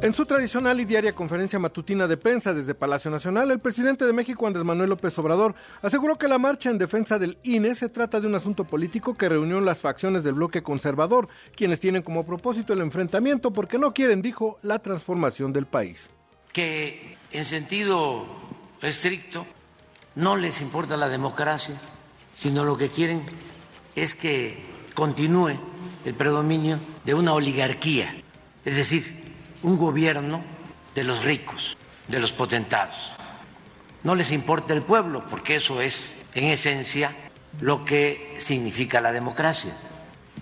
En su tradicional y diaria conferencia matutina de prensa desde Palacio Nacional, el presidente de México, Andrés Manuel López Obrador, aseguró que la marcha en defensa del INE se trata de un asunto político que reunió las facciones del bloque conservador, quienes tienen como propósito el enfrentamiento porque no quieren, dijo, la transformación del país. Que en sentido estricto no les importa la democracia, sino lo que quieren es que continúe el predominio de una oligarquía, es decir, un gobierno de los ricos, de los potentados. No les importa el pueblo, porque eso es, en esencia, lo que significa la democracia.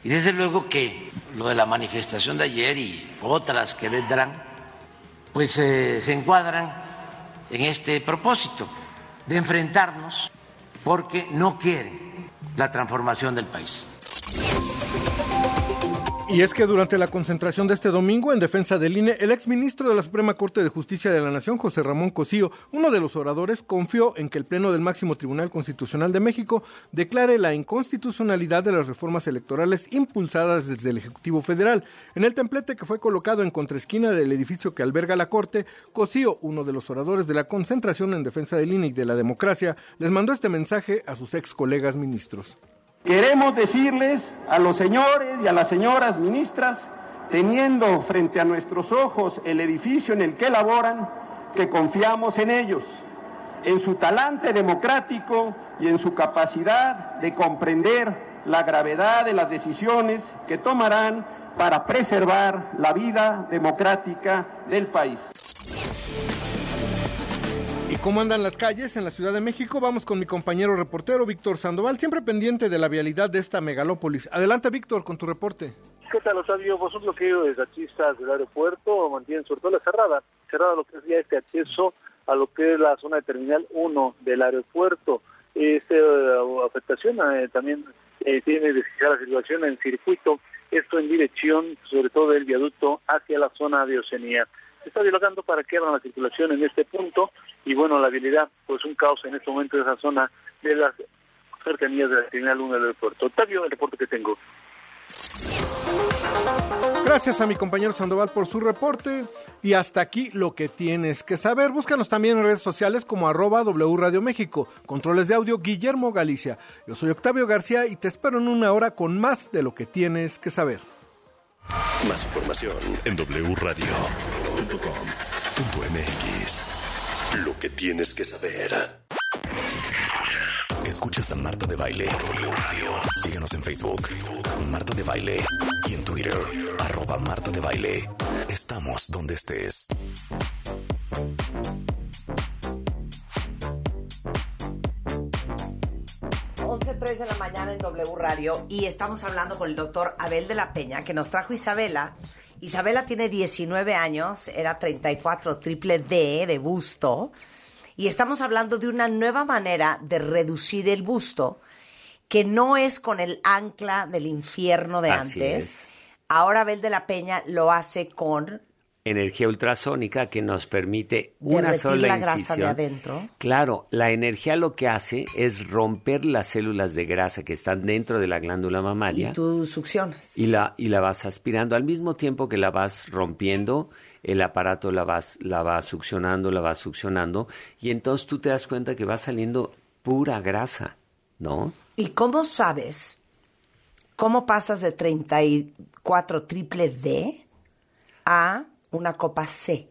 Y desde luego que lo de la manifestación de ayer y otras que vendrán, pues eh, se encuadran en este propósito de enfrentarnos porque no quieren la transformación del país. Y es que durante la concentración de este domingo en defensa del INE, el exministro de la Suprema Corte de Justicia de la Nación, José Ramón Cosío, uno de los oradores, confió en que el Pleno del Máximo Tribunal Constitucional de México declare la inconstitucionalidad de las reformas electorales impulsadas desde el Ejecutivo Federal. En el templete que fue colocado en contraesquina del edificio que alberga la Corte, Cosío, uno de los oradores de la concentración en defensa del INE y de la democracia, les mandó este mensaje a sus ex colegas ministros. Queremos decirles a los señores y a las señoras ministras, teniendo frente a nuestros ojos el edificio en el que laboran, que confiamos en ellos, en su talante democrático y en su capacidad de comprender la gravedad de las decisiones que tomarán para preservar la vida democrática del país. ¿Y cómo andan las calles en la Ciudad de México? Vamos con mi compañero reportero Víctor Sandoval, siempre pendiente de la vialidad de esta megalópolis. Adelante, Víctor, con tu reporte. ¿Qué tal, Octavio? Pues un bloqueo de taxistas del aeropuerto mantienen sobre todo la cerrada, cerrada lo que es este acceso a lo que es la zona de Terminal 1 del aeropuerto. Esta afectación eh, también eh, tiene que la circulación en circuito, esto en dirección sobre todo del viaducto hacia la zona de Oceanía se está dialogando para que abran la circulación en este punto y bueno, la habilidad, pues un caos en este momento en esa zona de las cercanías de la terminal 1 del aeropuerto. Octavio, el reporte que tengo. Gracias a mi compañero Sandoval por su reporte y hasta aquí lo que tienes que saber. Búscanos también en redes sociales como arroba W Radio México. Controles de audio Guillermo Galicia. Yo soy Octavio García y te espero en una hora con más de lo que tienes que saber. Más información en Lo que tienes que saber. Escuchas a Marta de Baile. Síguenos en Facebook. Marta de Baile. Y en Twitter. Arroba Marta de Baile. Estamos donde estés. 11.03 de la mañana en W Radio y estamos hablando con el doctor Abel de la Peña que nos trajo Isabela. Isabela tiene 19 años, era 34 triple D de busto y estamos hablando de una nueva manera de reducir el busto que no es con el ancla del infierno de antes. Ahora Abel de la Peña lo hace con energía ultrasónica que nos permite una sola la grasa de adentro. Claro, la energía lo que hace es romper las células de grasa que están dentro de la glándula mamaria. Y tú succionas. Y la, y la vas aspirando. Al mismo tiempo que la vas rompiendo, el aparato la, vas, la va succionando, la va succionando. Y entonces tú te das cuenta que va saliendo pura grasa, ¿no? ¿Y cómo sabes cómo pasas de 34 triple D a una copa C?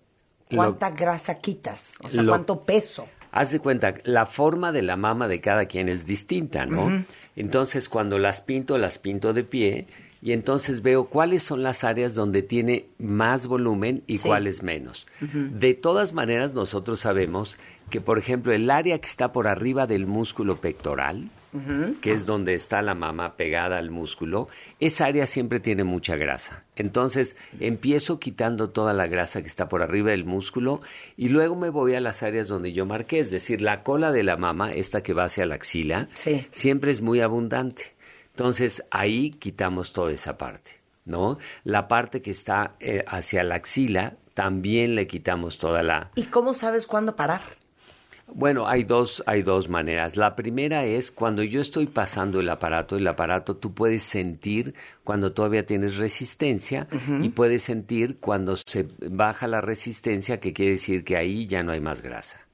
¿Cuánta grasa quitas? O sea, ¿cuánto peso? Haz de cuenta, la forma de la mama de cada quien es distinta, ¿no? Entonces, cuando las pinto, las pinto de pie y entonces veo cuáles son las áreas donde tiene más volumen y cuáles menos. De todas maneras, nosotros sabemos que, por ejemplo, el área que está por arriba del músculo pectoral, que es donde está la mama pegada al músculo, esa área siempre tiene mucha grasa. Entonces empiezo quitando toda la grasa que está por arriba del músculo y luego me voy a las áreas donde yo marqué, es decir, la cola de la mama, esta que va hacia la axila, siempre es muy abundante. Entonces ahí quitamos toda esa parte, ¿no? La parte que está eh, hacia la axila también le quitamos toda la... ¿Y cómo sabes cuándo parar? Bueno, hay dos, hay dos maneras. La primera es cuando yo estoy pasando el aparato, el aparato tú puedes sentir cuando todavía tienes resistencia y puedes sentir cuando se baja la resistencia, que quiere decir que ahí ya no hay más grasa.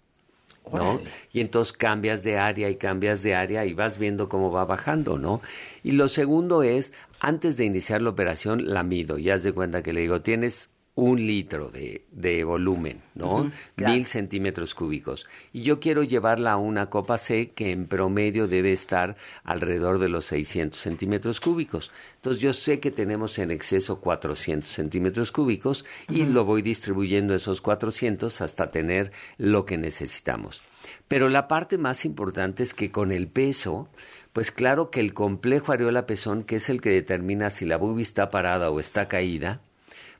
¿no? Y entonces cambias de área y cambias de área y vas viendo cómo va bajando, ¿no? Y lo segundo es, antes de iniciar la operación, la mido y haz de cuenta que le digo, tienes un litro de, de volumen, ¿no? Mil centímetros cúbicos. Y yo quiero llevarla a una copa C que en promedio debe estar alrededor de los 600 centímetros cúbicos. Entonces yo sé que tenemos en exceso 400 centímetros cúbicos y lo voy distribuyendo esos 400 hasta tener lo que necesitamos. Pero la parte más importante es que con el peso, pues claro que el complejo areola-pezón, que es el que determina si la bubi está parada o está caída,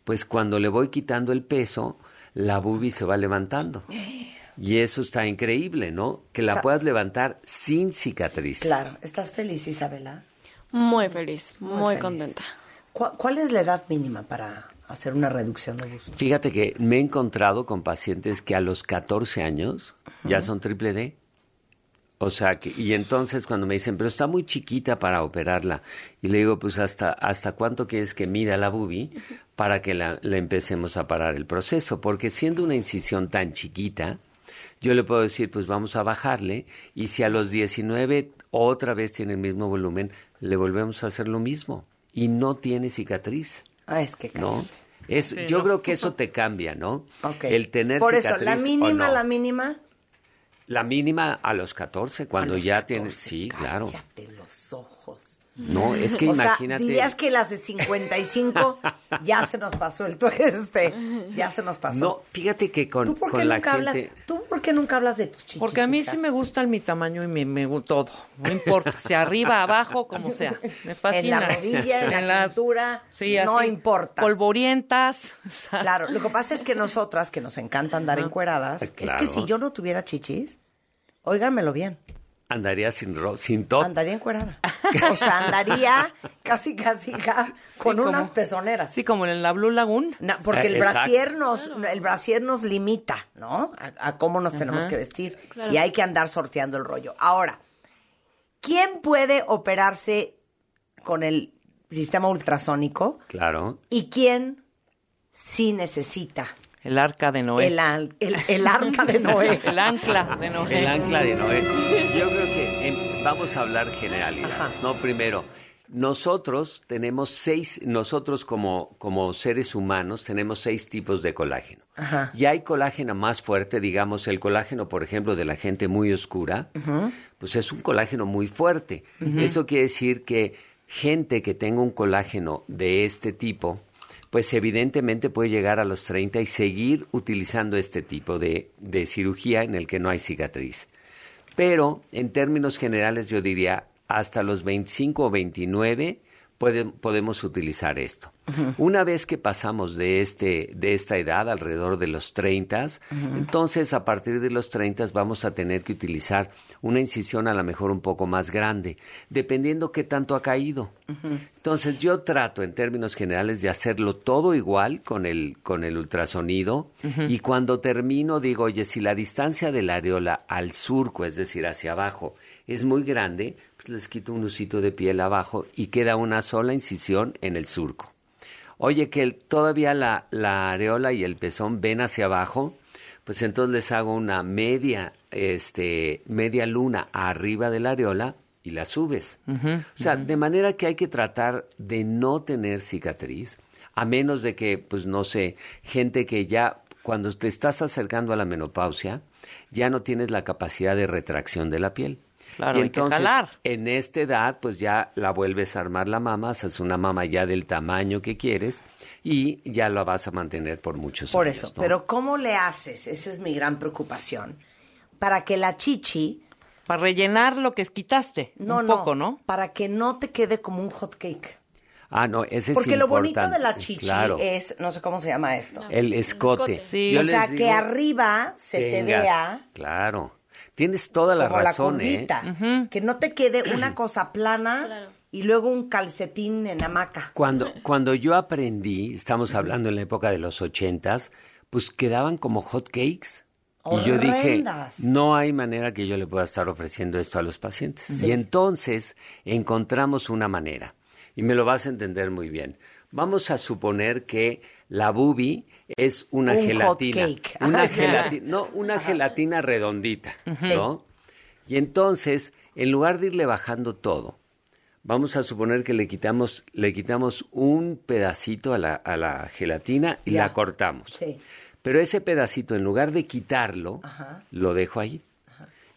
pues cuando le voy quitando el peso, la bubi se va levantando. Y eso está increíble, ¿no? Que la puedas levantar sin cicatriz. Claro. ¿Estás feliz, Isabela? Muy feliz, muy, feliz. contenta. ¿Cu- ¿Cuál es la edad mínima para hacer una reducción de busto? Fíjate que me he encontrado con pacientes que a los 14 años ya son triple D. O sea, que, y entonces cuando me dicen, pero está muy chiquita para operarla, y le digo, pues hasta, hasta cuánto quieres que mida la bubi para que la, la empecemos a parar el proceso, porque siendo una incisión tan chiquita, yo le puedo decir, pues vamos a bajarle, y si a los 19 otra vez tiene el mismo volumen, le volvemos a hacer lo mismo, y no tiene cicatriz. Ah, es que ¿no? cállate. Es, Sí, yo no. creo que eso te cambia, ¿no? El tener Por eso, cicatriz la mínima, no. la mínima. La mínima a los 14, cuando a los ya 14. tienes... Sí, claro. Cállate los ojos. No, es que o imagínate... sea, dirías que las de 55 ya se nos pasó el este, ya se nos pasó. No, fíjate que con, ¿Tú por qué con la nunca hablas? gente... ¿Tú por qué nunca hablas de tus chichis? Porque a mí sí me gusta mi tamaño y me, me todo. No importa, sea arriba, abajo, como sea. Me fascina. En la rodilla, en la cintura, Sí, no así, importa. Polvorientas. o sea, Claro, lo que pasa es que nosotras, que nos encanta andar encueradas, es Claro. que si yo no tuviera chichis, óiganmelo bien, Andaría sin, ro- sin top. andaría encuerada. O sea, andaría casi, casi ja, con Sí, como- unas pezoneras. Así como en la Blue Lagoon. No, porque el Eh, exacto. brasier nos, el brasier nos limita, ¿no? A, a cómo nos tenemos que vestir. Y hay que andar sorteando el rollo. Ahora, ¿quién puede operarse con el sistema ultrasónico Claro. y quién sí necesita El arca de Noé. el, el, el arca de Noé? El ancla de Noé. El ancla de Noé. Yo creo que em, vamos a hablar generalidades, ¿no? Primero, nosotros tenemos seis, nosotros como, como seres humanos tenemos seis tipos de colágeno. Ajá. Y hay colágeno más fuerte, digamos, el colágeno, por ejemplo, de la gente muy oscura, pues es un colágeno muy fuerte. Eso quiere decir que gente que tenga un colágeno de este tipo, pues evidentemente puede llegar a los 30 y seguir utilizando este tipo de, de cirugía en el que no hay cicatriz. Pero en términos generales yo diría hasta los 25 o 29 puede- podemos utilizar esto. Una vez que pasamos de, este, de esta edad, alrededor de los 30, entonces a partir de los 30 vamos a tener que utilizar una incisión a lo mejor un poco más grande, dependiendo qué tanto ha caído. Entonces yo trato en términos generales de hacerlo todo igual con el, con el ultrasonido y cuando termino digo, oye, si la distancia de la areola al surco, es decir, hacia abajo, es muy grande, pues les quito un usito de piel abajo y queda una sola incisión en el surco. Oye, que el- todavía la, la areola y el pezón ven hacia abajo, pues entonces les hago una media, este, media luna arriba de la areola y la subes. o sea, de manera que hay que tratar de no tener cicatriz, a menos de que, pues no sé, gente que ya cuando te estás acercando a la menopausia, ya no tienes la capacidad de retracción de la piel. Claro, y hay que entonces, jalar. en esta edad, pues ya la vuelves a armar la mama, haces una mama ya del tamaño que quieres y ya la vas a mantener por muchos Por años. eso, ¿no? pero ¿cómo le haces? Esa es mi gran preocupación. Para que la chichi, Para rellenar lo que quitaste. no, un no, poco, ¿no? para que no te quede como un hot cake. Ah, no, ese Porque es lo bonito de la chichi claro. es, no sé cómo se llama esto. el escote. escote. Sí. Yo o sea, que arriba se te vea Claro. Tienes toda la como razón, la ¿eh? Que no te quede una cosa plana Claro. y luego un calcetín en hamaca. Cuando, cuando yo aprendí, estamos hablando en la época de los ochentas, pues quedaban como hot cakes. Y yo dije, no hay manera que yo le pueda estar ofreciendo esto a los pacientes. Y entonces encontramos una manera. Y me lo vas a entender muy bien. Vamos a suponer que la bubi es una Un gelatina. Una gelatina, no, una gelatina redondita, ¿no? Y entonces, en lugar de irle bajando todo, vamos a suponer que le quitamos, le quitamos un pedacito a la, a la gelatina y la cortamos. Sí. Pero ese pedacito, en lugar de quitarlo, Ajá. lo dejo ahí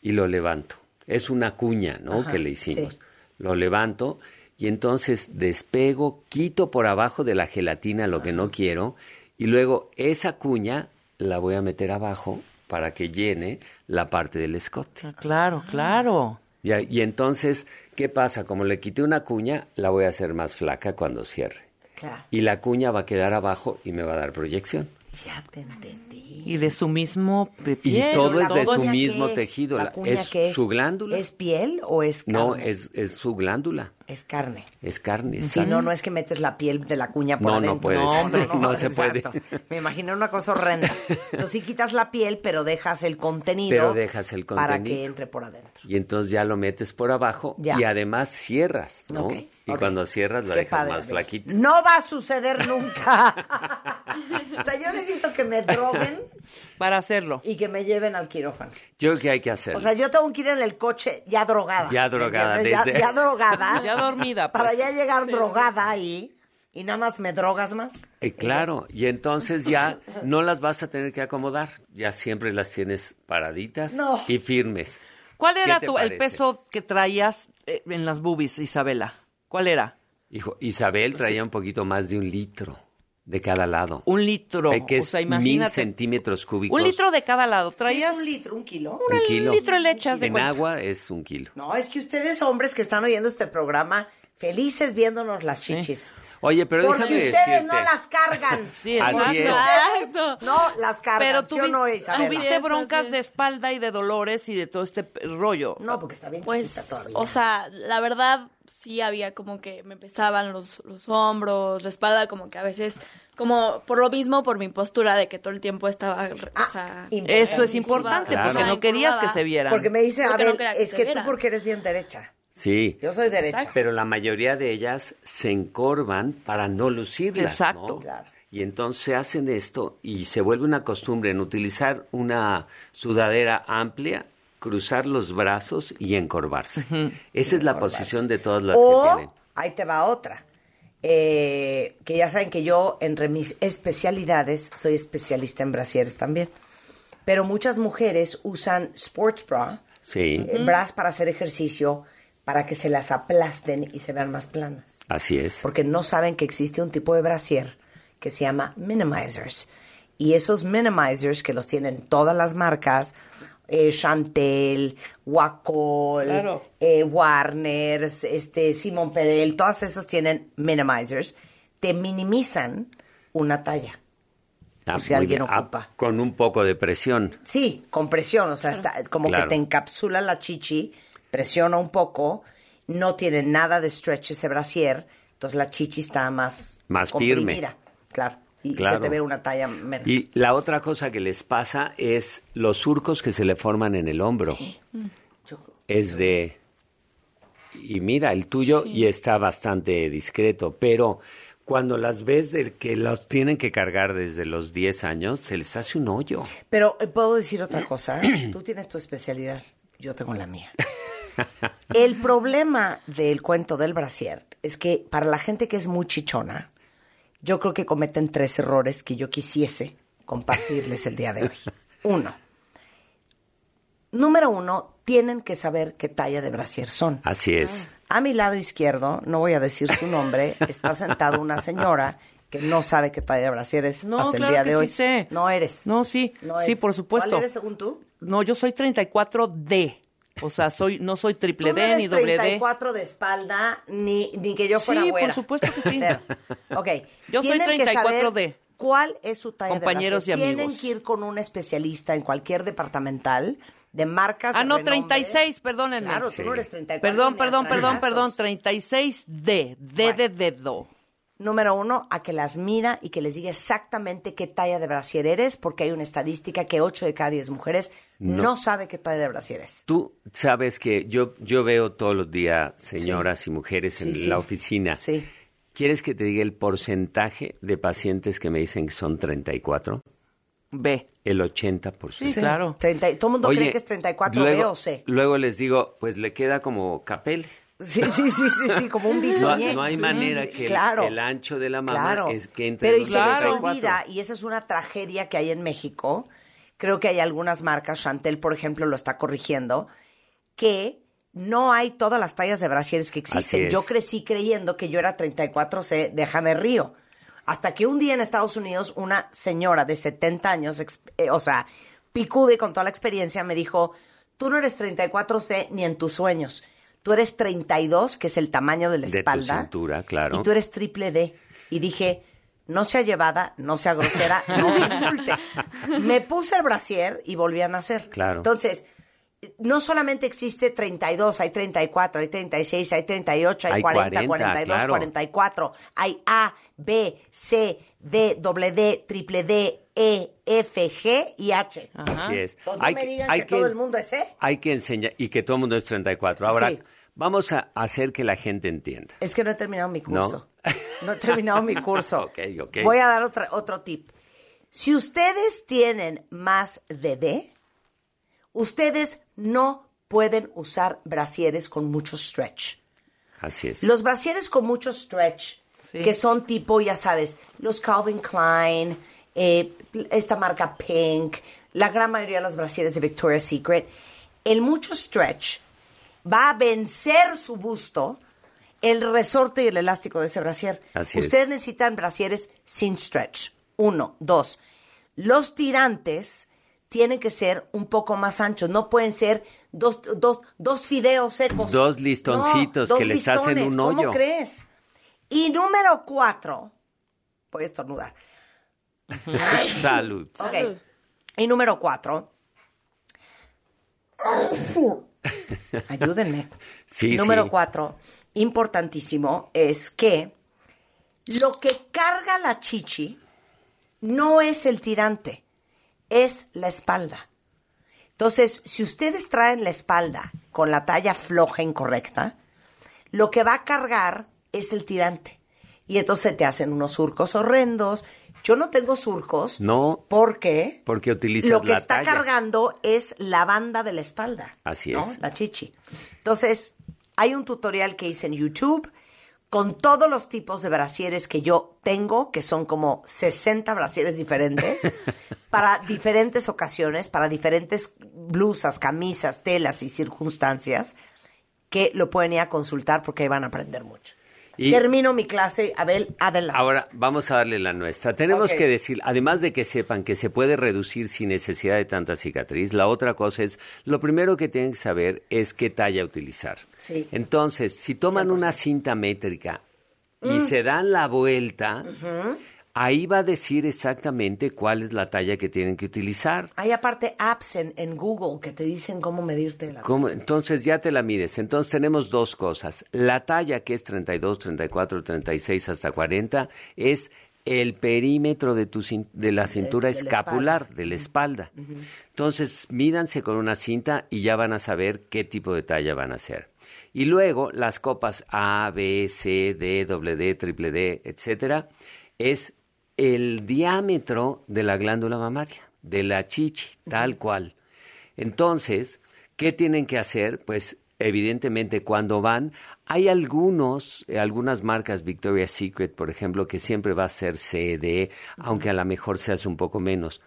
y lo levanto. Es una cuña, ¿no? Ajá, que le hicimos. sí. Lo levanto y entonces despego, quito por abajo de la gelatina lo que no quiero y luego esa cuña la voy a meter abajo para que llene la parte del escote. Ah, Claro, claro. Ya, y entonces, ¿qué pasa? Como le quité una cuña, la voy a hacer más flaca cuando cierre. Claro. Y la cuña va a quedar abajo y me va a dar proyección. Ya te entendí. Y de su mismo pe- Y piel. todo es ¿La de su mismo es? tejido. ¿La cuña es qué su glándula. ¿Es piel o es carne? No, es, es su glándula. Es carne. Es carne. Si exacto. no, no es que metes la piel de la cuña por No, no adentro. puede ser. No se puede. Me imaginé una cosa horrenda. Entonces sí quitas la piel, pero dejas el contenido. Pero dejas el Para contenido. que entre por adentro. Y entonces ya lo metes por abajo Ya. y además cierras, ¿no? Ok, y cuando cierras la Qué dejas padre, más flaquita. No va a suceder nunca. o sea, yo necesito que me droguen Para hacerlo. y que me lleven al quirófano. Yo creo que hay que hacerlo. O sea, yo tengo que ir en el coche ya drogada. Ya drogada, desde- ya drogada. Ya dormida, pues. Para ya llegar drogada ahí y nada más me drogas más. Eh, claro, y entonces ya no las vas a tener que acomodar, ya siempre las tienes paraditas No. y firmes. ¿Cuál era tu, el peso que traías eh, en las boobies, Isabela? ¿Cuál era? Hijo, Isabel traía un poquito más de un litro de cada lado. Un litro. Eh, que o es sea, mil centímetros cúbicos. Un litro de cada lado. ¿Qué ¿Traías es un litro? ¿Un kilo? Un kilo. litro de leche, haz de En cuenta. agua es un kilo. No, es que ustedes hombres que están oyendo este programa, felices viéndonos las chichis. Oye, pero Porque déjame ustedes decirte. no las cargan. Sí, Así es. ustedes no las cargan. Pero ¿sí o no, tuviste, broncas de espalda y de dolores y de todo este rollo. No, porque está bien Pues, chiquita todavía. o sea, la verdad sí había como que me pesaban los, los hombros, la espalda, como que a veces, como por lo mismo, por mi postura de que todo el tiempo estaba, o Ah, sea. Eso es importante Claro. porque no querías que se vieran. Porque me dice, Porque ver, que es que tú viera. porque eres bien derecha. Sí. Yo soy derecha. Exacto. Pero la mayoría de ellas se encorvan para no lucirlas. Exacto. ¿no? Claro. Y entonces hacen esto y se vuelve una costumbre en utilizar una sudadera amplia, cruzar los brazos y encorvarse. Esa es la posición de todas las o, que tienen. ahí te va otra. Eh, que ya saben que yo, entre mis especialidades, soy especialista en brasieres también. Pero muchas mujeres usan sports bra, Sí, eh, bras para hacer ejercicio, para que se las aplasten y se vean más planas. así es. Porque no saben que existe un tipo de brasier que se llama minimizers. Y esos minimizers que los tienen todas las marcas, eh, Chantel, Wacol, Claro. eh, Warner, este, Simon Pedel, todas esas tienen minimizers, te minimizan una talla. Ah, por si alguien bien. Ah, ocupa. con un poco de presión. Sí, con presión, o sea, está, como Claro. que te encapsula la chichi, presiona un poco, no tiene nada de stretch ese brasier, entonces la chichi está más, Más firme. comprimida, Claro, y Claro. se te ve una talla menos. Y la otra cosa que les pasa es los surcos que se le forman en el hombro. Yo- Es de... Y mira, el tuyo y está bastante discreto, pero cuando las ves de que los tienen que cargar desde los 10 años, se les hace un hoyo. Pero eh, puedo decir otra cosa, tú tienes tu especialidad, yo tengo la mía. El problema del cuento del brasier es que para la gente que es muy chichona, yo creo que cometen tres errores que yo quisiese compartirles el día de hoy. Uno. Número uno, tienen que saber qué talla de brasier son. Así es. A mi lado izquierdo, no voy a decir su nombre, está sentada una señora que no sabe qué talla de brasier es No, hasta el claro día que de sí hoy. sé. No eres. No, sí, No sí, eres. por supuesto. ¿Cuál eres según tú? No, yo soy 34D. O sea, soy no soy triple Tú no D eres ni doble D. 34 de espalda, ni, ni que yo fuera Sí, güera. por supuesto que sí. Cero. Ok. Yo soy Tienen que 34 saber D. ¿Cuál es su talla Compañeros de y. Tienen amigos. que ir con un especialista en cualquier departamental de marcas Ah, de no, renombre. 36, perdónenme. Claro, Sí. tú no eres 34. Perdón, perdón, perdón, perdón, trancazos. 36D, D de dedo. Número uno, a que las mida y que les diga exactamente qué talla de brasier eres, porque hay una estadística que 8 de cada 10 mujeres no, sabe qué talla de brasier es. Tú sabes que yo, yo veo todos los días señoras y mujeres en Sí, sí. la oficina. Sí. ¿Quieres que te diga el porcentaje de pacientes que me dicen que son 34? B. El 80%. Sí, claro. 30 y- todo el mundo Oye, cree que es 34 luego, B o C. Luego les digo, pues le queda como capel. Sí, sí, sí, sí, sí, como un No, bisoñé. no hay manera que el- Claro. el, ancho de la mama Claro. es que entre Pero y se les 34. olvida, y esa es una tragedia que hay en México, creo que hay algunas marcas, Chantel, por ejemplo, lo está corrigiendo, que no hay todas las tallas de brasieres que existen. Yo crecí creyendo que yo era 34C, déjame río. Hasta que un día en Estados Unidos una señora de 70 años, eh, o sea, picude con toda la experiencia, me dijo, tú no eres 34C ni en tus sueños. Tú eres 32, que es el tamaño de la De tu espalda. cintura, claro. Y tú eres triple D. Y dije, no sea llevada, no sea grosera, no me insulte. Me puse el brasier y volví a nacer. Claro. Entonces, no solamente existe 32, hay 34, hay 36, hay 38, hay, Hay 40, 40, 42, claro. 44. Hay A, B, C, D, doble D, triple D, E, F, G y H. Así es. Entonces, no me que- digan que, todo el mundo es E. Hay que enseñar, y que todo el mundo es 34. Ahora, Sí. Vamos a hacer que la gente entienda. Es que no he terminado mi ¿No? curso. No, he terminado mi curso. Ok, ok. Voy a dar otra, otro tip. Si ustedes tienen más de D, ustedes no pueden usar brasieres con mucho stretch. Así es. Los brasieres con mucho stretch, Sí. que son tipo, ya sabes, los Calvin Klein, eh, esta marca Pink, la gran mayoría de los brasieres de Victoria's Secret, el mucho stretch va a vencer su busto el resorte y el elástico de ese brasier. Así es. Ustedes necesitan brasieres sin stretch. Uno. Dos. Los tirantes tienen que ser un poco más anchos. No pueden ser dos, dos, dos fideos secos. Dos listoncitos No, que les hacen un ¿Cómo hoyo. crees? Y número cuatro. Voy a estornudar. Salud. Ok. Y número cuatro. Ayúdenme. Sí, número sí. cuatro, importantísimo, es que lo que carga la chichi no es el tirante, es la espalda. Entonces, si ustedes traen la espalda con la talla floja incorrecta, lo que va a cargar es el tirante. Y entonces te hacen unos surcos horrendos. Yo no tengo surcos. No. Porque Porque utilizas lo que la está talla. cargando es la banda de la espalda. Así ¿no? es. La chichi. Entonces, hay un tutorial que hice en YouTube con todos los tipos de brasieres que yo tengo, que son como 60 brasieres diferentes, para diferentes ocasiones, para diferentes blusas, camisas, telas y circunstancias, que lo pueden ir a consultar porque ahí van a aprender mucho. Y- Termino mi clase, Abel, adelante. Ahora vamos a darle la nuestra. Tenemos que decir, además de que sepan que se puede reducir sin necesidad de tanta cicatriz, la otra cosa es, lo primero que tienen que saber es qué talla utilizar. Sí. Entonces, si toman una cinta métrica y se dan la vuelta, ahí va a decir exactamente cuál es la talla que tienen que utilizar. Hay aparte apps en, en Google que te dicen cómo medirte la... ¿Cómo? Entonces ya te la mides. Entonces tenemos dos cosas. La talla que es 32, 34, 36 hasta 40 es el perímetro de, tu, de la cintura de escapular, de la espalda. Entonces mídanse con una cinta y ya van a saber qué tipo de talla van a hacer. Y luego las copas A, B, C, D, doble D, triple D, etcétera, es el diámetro de la glándula mamaria, de la chichi, tal cual. Entonces, ¿qué tienen que hacer? Pues evidentemente cuando van, hay algunos, eh, algunas marcas Victoria's Secret, por ejemplo, que siempre va a ser CD, aunque a lo mejor se hace un poco menos.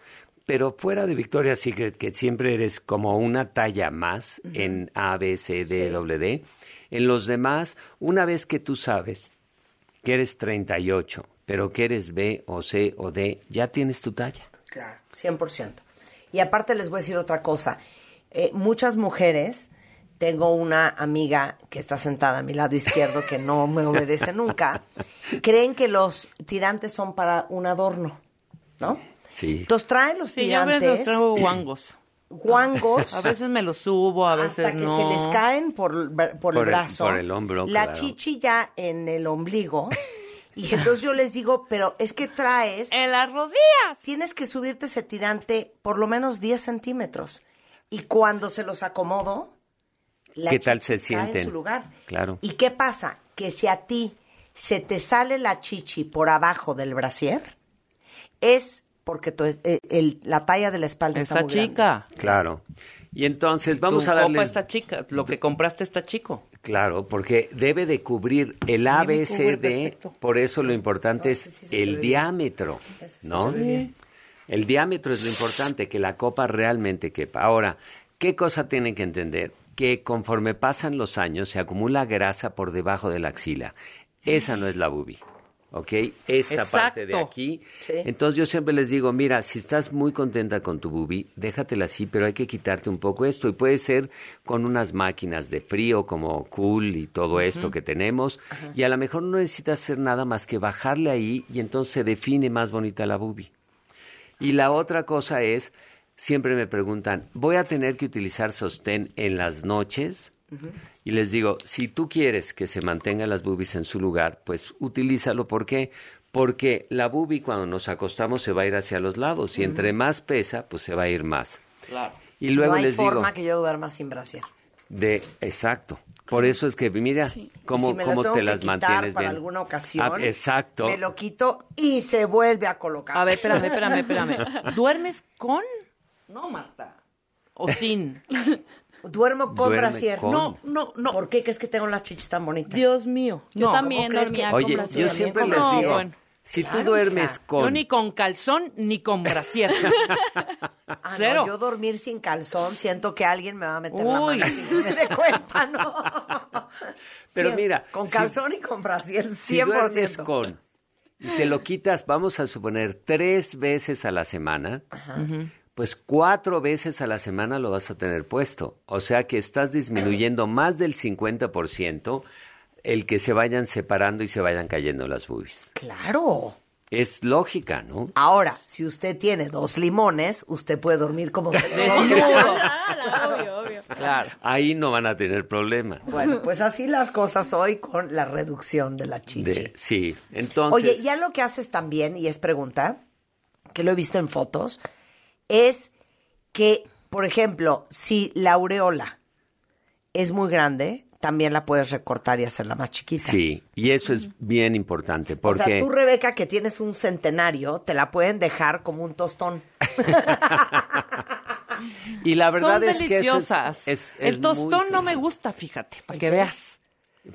Pero fuera de Victoria's Secret, que siempre eres como una talla más en A, B, C, D, W, D, en los demás, una vez que tú sabes que eres 38, pero que eres B o C o D, ya tienes tu talla. Claro, 100%. Y aparte les voy a decir otra cosa. Eh, muchas mujeres, tengo una amiga que está sentada a mi lado izquierdo que no me obedece nunca, creen que los tirantes son para un adorno, ¿no? Sí. Entonces traen los Sí, yo a veces tirantes, los traigo guangos. guangos, A veces me los subo, a veces hasta que no. se les caen por, por, Por el el- brazo, por el hombro, la claro. chichi ya en el ombligo Y entonces yo les digo, pero es que traes, En las rodillas. tienes que subirte ese tirante por lo menos 10 centímetros. Y cuando se los acomodo, la ¿Qué tal chichi se sienten? en su lugar. Claro. ¿Y qué pasa? Que si a ti se te sale la chichi por abajo del brasier, es porque tu- eh, el- la talla de la espalda está, Está muy grande. chica. Claro. Y entonces vamos tu a copa darles... está chica. Lo que compraste está chico. Claro, porque debe de cubrir el ABCD, por eso lo importante es el diámetro, ¿no? El diámetro es lo importante, que la copa realmente quepa. Ahora, ¿qué cosa tienen que entender? Que conforme pasan los años se acumula grasa por debajo de la axila. Esa no es la bubi. ¿Ok? Esta parte de aquí. Sí. Entonces yo siempre les digo, mira, si estás muy contenta con tu bubi, déjatela así, pero hay que quitarte un poco esto. Y puede ser con unas máquinas de frío como Cool y todo esto que tenemos. Y a lo mejor no necesitas hacer nada más que bajarle ahí y entonces se define más bonita la bubi. Y la otra cosa es, siempre me preguntan, ¿voy a tener que utilizar sostén en las noches? Y les digo, si tú quieres que se mantengan las boobies en su lugar, pues utilízalo. ¿Por qué? Porque la boobie cuando nos acostamos se va a ir hacia los lados y entre más pesa, pues se va a ir más. Claro. Y luego no hay les forma digo, que yo duerma sin brasier. de exacto. Por eso es que mira Sí. cómo, si me cómo lo tengo te las mantienes para bien. alguna ocasión, Ah, exacto. me lo quito y se vuelve a colocar. A ver, espérame, espérame, espérame. ¿Duermes con? No, Marta. O sin. Duermo con Duerme brasier. con. No, no, no. ¿Por qué crees que tengo las chichis tan bonitas? Dios mío. Yo No. también ¿cómo crees dormía que- con Oye, brasier. yo siempre con les digo, Bueno. si tú duermes hija. con Yo ni con calzón ni con brasier. Ah, Cero. no, yo dormir sin calzón, siento que alguien me va a meter la Uy. mano sin que me dé cuenta, ¿no? Pero mira, Con si- calzón y con brasier, 100%. Si duermes con y te lo quitas, vamos a suponer, tres veces a la semana, pues cuatro veces a la semana lo vas a tener puesto. O sea que estás disminuyendo más del 50% el que se vayan separando y se vayan cayendo las boobies. Claro. Es lógica, ¿no? Ahora, si usted tiene dos limones, usted puede dormir como se. Claro, obvio, obvio. Claro. Ahí no van a tener problema. Bueno, pues así las cosas hoy con la reducción de la chichi. De- sí, entonces... Oye, ya lo que haces también, y es pregunta, que lo he visto en fotos, es que, por ejemplo, si la aureola es muy grande, también la puedes recortar y hacerla más chiquita. Sí, y eso es bien importante O porque... sea, tú, Rebeca, que tienes un centenario, te la pueden dejar como un tostón. Y la verdad Son es que eso es- deliciosas. es, es El tostón muy no me gusta, fíjate, para que veas.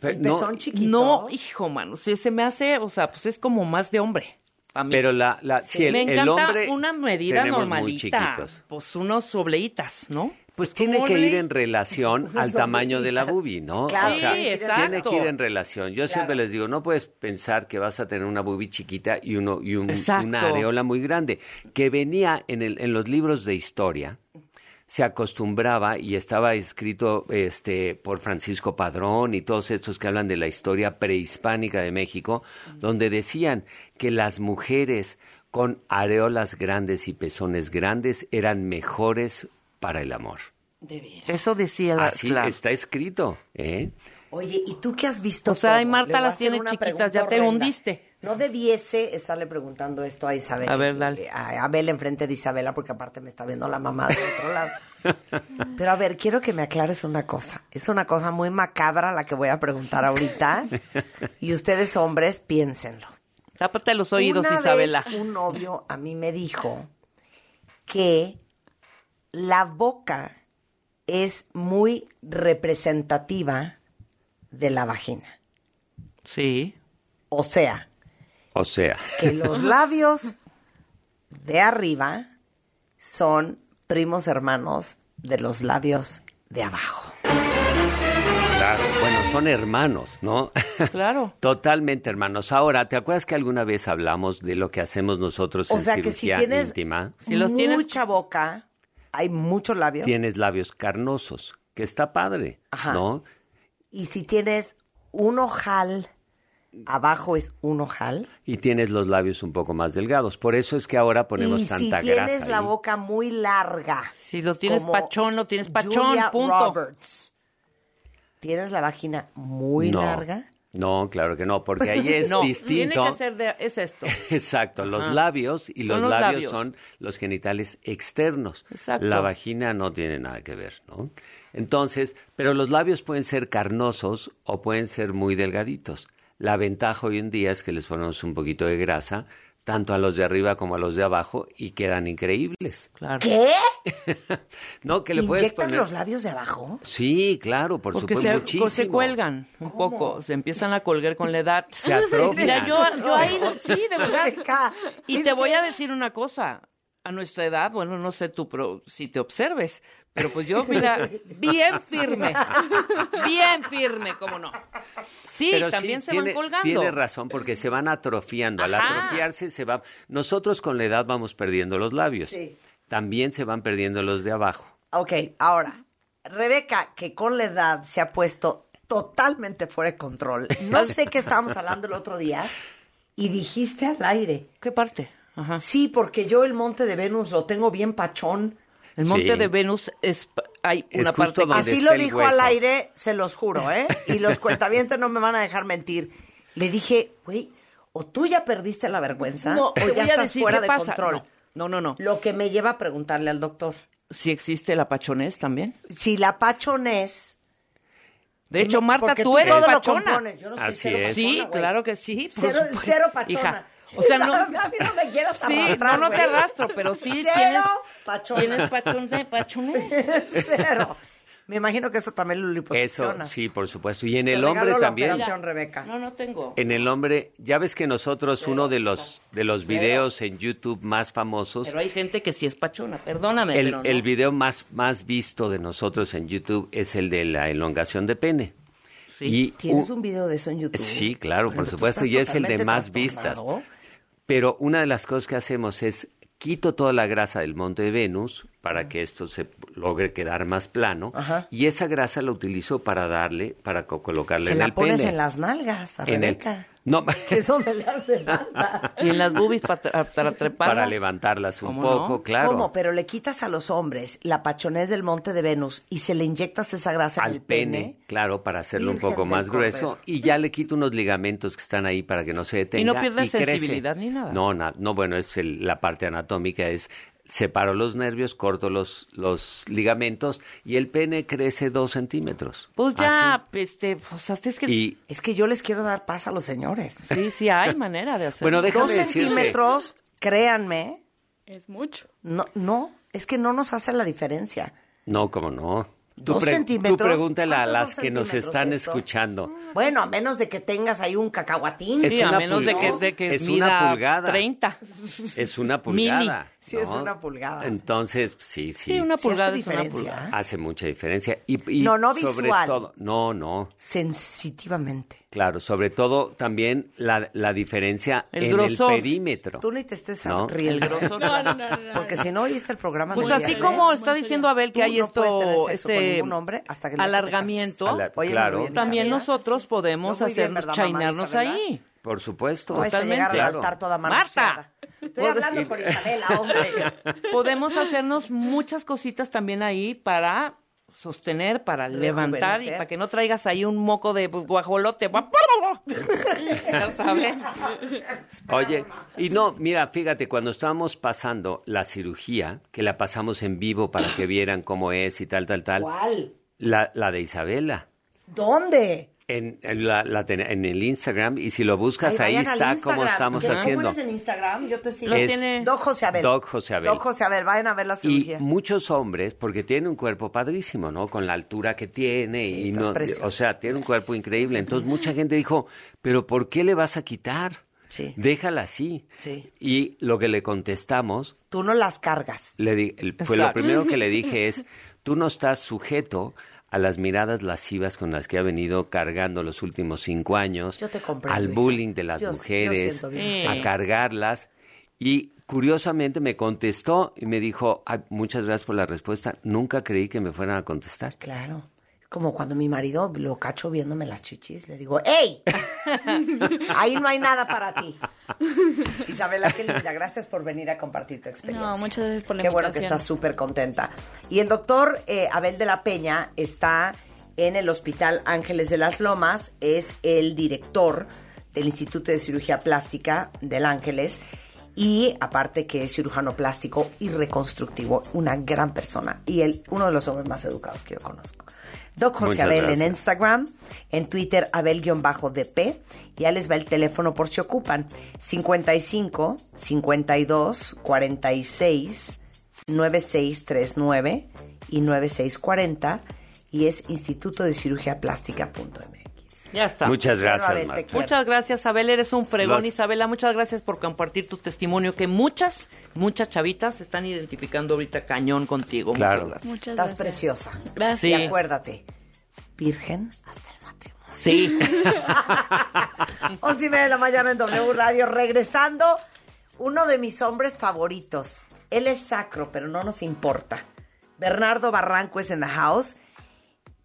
Pe- El no, chiquito. No, hijo, mano, si se me hace, o sea, pues es como más de hombre. A mí. pero la, la, si el, me el encanta hombre una medida normalita. chiquitos. Pues unos obleitas, ¿no? Pues tiene que ir en relación al tamaño de la bubi, ¿no? Claro, o sea, sí, tiene que ir en relación. Yo siempre les digo, no puedes pensar que vas a tener una bubi chiquita y uno y un- una areola muy grande, que venía en el, en los libros de historia. Se acostumbraba y estaba escrito este por Francisco Padrón y todos estos que hablan de la historia prehispánica de México, donde decían que las mujeres con areolas grandes y pezones grandes eran mejores para el amor. De veras. Eso decía la Así claro. está escrito, ¿eh? Oye, ¿y tú qué has visto? O sea, todo? Marta las tiene chiquitas, ya te horrenda. hundiste. No debiese estarle preguntando esto a Isabel. A ver, dale. A Abel enfrente de Isabela, porque aparte me está viendo la mamá del otro lado. Pero a ver, quiero que me aclares una cosa. Es una cosa muy macabra la que voy a preguntar ahorita. Y ustedes, hombres, piénsenlo. Tápate los oídos, Una Isabela. vez un novio a mí me dijo que la boca es muy representativa de la vagina. Sí. O sea, O sea, que los labios de arriba son primos hermanos de los labios de abajo. claro, bueno, son hermanos, ¿no? Claro. Totalmente hermanos. Ahora, ¿te acuerdas que alguna vez hablamos de lo que hacemos nosotros O en sea que si cirugía tienes íntima? Si los tienes- mucha boca, hay mucho labio. Tienes labios carnosos, que está padre, Ajá. ¿no? Y si tienes un ojal, abajo es un ojal. Y tienes los labios un poco más delgados. Por eso es que ahora ponemos y si tanta tienes grasa la ahí. boca muy larga. Si lo tienes como pachón, lo tienes pachón, Julia punto. Roberts. ¿Tienes la vagina muy no, larga? No, claro que no, porque ahí es no, distinto. tiene que ser de, es esto. Exacto, los labios y los labios, labios. son los genitales externos. Exacto. La vagina no tiene nada que ver, ¿no? Entonces, pero los labios pueden ser carnosos o pueden ser muy delgaditos. La ventaja hoy en día es que les ponemos un poquito de grasa, tanto a los de arriba como a los de abajo, y quedan increíbles. Claro. ¿Qué? No, que le puedes ¿Inyectan poner... los labios de abajo? Sí, claro, por Porque supuesto, se, muchísimo. se cuelgan un poco, se empiezan a colgar con la edad. Se atrofian. Mira, yo, yo ahí, sí, de verdad. Y te voy a decir una cosa. A nuestra edad, bueno, no sé tú, pero si te observes, pero pues yo, mira, bien firme, bien firme, cómo no. Sí, Pero también sí, se tiene, van colgando. Tiene razón, porque se van atrofiando. Al atrofiarse se va... Nosotros con la edad vamos perdiendo los labios. Sí. También se van perdiendo los de abajo. Ok, ahora, Rebeca, que con la edad se ha puesto totalmente fuera de control. No sé qué estábamos hablando el otro día y dijiste al aire. ¿Qué parte? Ajá. Sí, porque yo el monte de Venus lo tengo bien pachón. El monte Sí. de Venus es hay Es una parte donde Así lo dijo al aire, se los juro, ¿eh? Y los cuentavientes no me van a dejar mentir. Le dije, güey, o tú ya perdiste la vergüenza No, o te ya voy a estás decir fuera de pasa. control. No, no, no. Lo que me lleva a preguntarle al doctor. Si existe la pachonés también. Si la pachonés... De hecho, Marta, tú eres todo pachona. Yo no soy Así cero es. Sí, pachona, güey. claro que sí. Cero, pachona. Hija, o sea, no. A mí no me quieras Sí, arrastrar, no, no te güey. arrastro, pero sí Cero tienes, pachona. tienes pachone, pachonés. Cero. Me imagino que eso también lo Eso, liposuccionas. sí, por supuesto. Y en Te el hombre también. Rebeca. No, no tengo. En el hombre, ya ves que nosotros, uno de los, de los videos en YouTube más famosos, Pero hay gente que sí es pachona, perdóname. el, pero no. el video más, más visto de nosotros en YouTube es el de la elongación de pene. Sí. Y ¿Tienes u- un video de eso en YouTube? Sí, claro, por supuesto, y es el de más vistas. Pero una de las cosas que hacemos es quito toda la grasa del monte de Venus para que esto se logre quedar más plano Ajá. y esa grasa la utilizo para darle, para co- colocarle Se en la el pones pene. en las nalgas a En el- Rebeca. No, Que es donde le hace falta. Y en las boobies para, trepar. para levantarlas un ¿Cómo poco, no? claro. ¿Cómo? Pero le quitas a los hombres la pachonés del monte de Venus y se le inyectas esa grasa en al el pene, pene. claro, para hacerlo un poco más grueso y ya le quito unos ligamentos que están ahí para que no se detenga no pierdes crece. sensibilidad ni nada. No, na- no, bueno, es el- la parte anatómica es separo los nervios, corto los, los ligamentos y el pene crece dos centímetros. Pues ya, Así. este, pues hasta es que... Y Es que yo les quiero dar paz a los señores. Sí, sí hay manera de hacerlo. Bueno, déjame Dos decirte. centímetros, créanme, Es mucho. no, no, es que no nos hace la diferencia. No, como no. Tú, ¿Dos pre- centímetros? tú pregúntale a ¿Cuántos las que nos están esto? escuchando. Bueno, a menos de que tengas ahí un cacahuatín. Es Sí, a una menos de que, pulgada. de que Es mida una pulgada. 30. Es una Mini. pulgada. Sí, es ¿no? una pulgada. Entonces, sí, sí. Sí, una Sí hace pulgada es una pulgada. Hace mucha diferencia. Y, y No, no sobre visual. todo, no, no. Sensitivamente. Claro, sobre todo también la, la diferencia El en grosor. el perímetro. Tú ni te estés ¿No? riendo. El grosor. No, no, no, no, no. Porque si no oíste el programa... Pues así como Muy está serio. diciendo Abel que Tú hay esto, este ningún hombre hasta que alargamiento, Oye, claro. bien, también nosotros podemos muy bien, hacernos ¿verdad, mamá chainarnos ahí. Por supuesto. No vais a llegar al Claro. altar toda Marta. Estoy hablando con Isabela, hombre. Podemos hacernos muchas cositas también ahí para sostener, para levantar y para que no traigas ahí un moco de guajolote. ya sabes. Oye, y no, mira, fíjate, cuando estábamos pasando la cirugía, que la pasamos en vivo para que vieran cómo es y tal, tal, tal, ¿Cuál? la, la de Isabela. ¿Dónde? En, en la- la ten- en el Instagram, y si lo buscas ahí está como estamos ¿Qué me haciendo. pones en Instagram? Yo te sigo. Tiene- Doc José Abel. Doc José Abel. Doc José Abel, vayan a ver la Y cirugía. muchos hombres, porque tiene un cuerpo padrísimo, ¿no? Con la altura que tiene Sí, y no, precioso. o sea, tiene un cuerpo increíble. Entonces mucha gente dijo, pero ¿por qué le vas a quitar? Sí. Déjala así. Sí. Y lo que le contestamos, Tú no las cargas. le di- el- fue lo primero que le dije es, tú no estás sujeto a las miradas lascivas con las que ha venido cargando los últimos cinco años, Yo te al bullying de las Yo- yo mujeres, bien a cargarlas. Y curiosamente me contestó y me dijo, "Ah, muchas gracias por la respuesta, nunca creí que me fueran a contestar. Claro. Como cuando mi marido lo cacho viéndome las chichis, le digo, ¡Ey! Ahí no hay nada para ti. Isabela, qué linda. Gracias por venir a compartir tu experiencia. No, muchas gracias por la Qué bueno que estás súper contenta. Y el doctor eh, Abel de la Peña está en el Hospital Ángeles de las Lomas, es el director del Instituto de Cirugía Plástica del Ángeles y aparte que es cirujano plástico y reconstructivo, una gran persona y él, uno de los hombres más educados que yo conozco. Doc José Abel en. Instagram, en Twitter Abel-DP, ya les va el teléfono por si ocupan, 55 52 46 9639 y 9640 y es Instituto de Cirugía Plástica.mx. Ya está. Muchas gracias, Marta. Muchas gracias, Abel. Eres un fregón, Los- Isabela. Muchas gracias por compartir tu testimonio. Que muchas, muchas chavitas se están identificando ahorita cañón contigo. Claro. Muchas gracias. Muchas Estás gracias. preciosa. Gracias. Sí. Y acuérdate, virgen hasta el matrimonio. Sí. 11 y media de la mañana en W Radio. Regresando, uno de mis hombres favoritos. Él es sacro, pero no nos importa. Bernardo Barranco es en the house.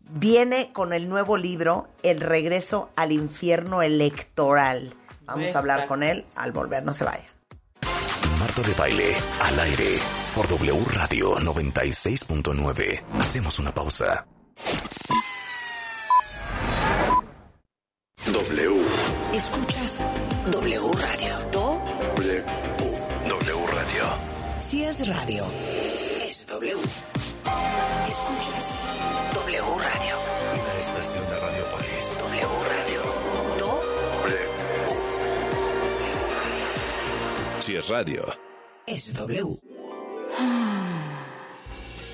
Viene con el nuevo libro, El regreso al infierno electoral. Vamos a hablar con él al volver, no se vaya. Marta de baile al aire por W Radio 96.9. Hacemos una pausa. W. Escuchas W Radio. Do W. W Radio. si es radio. Es W. Escuchas W Radio. Una estación de Radiopolis. W Radio. Do Si es radio. es W.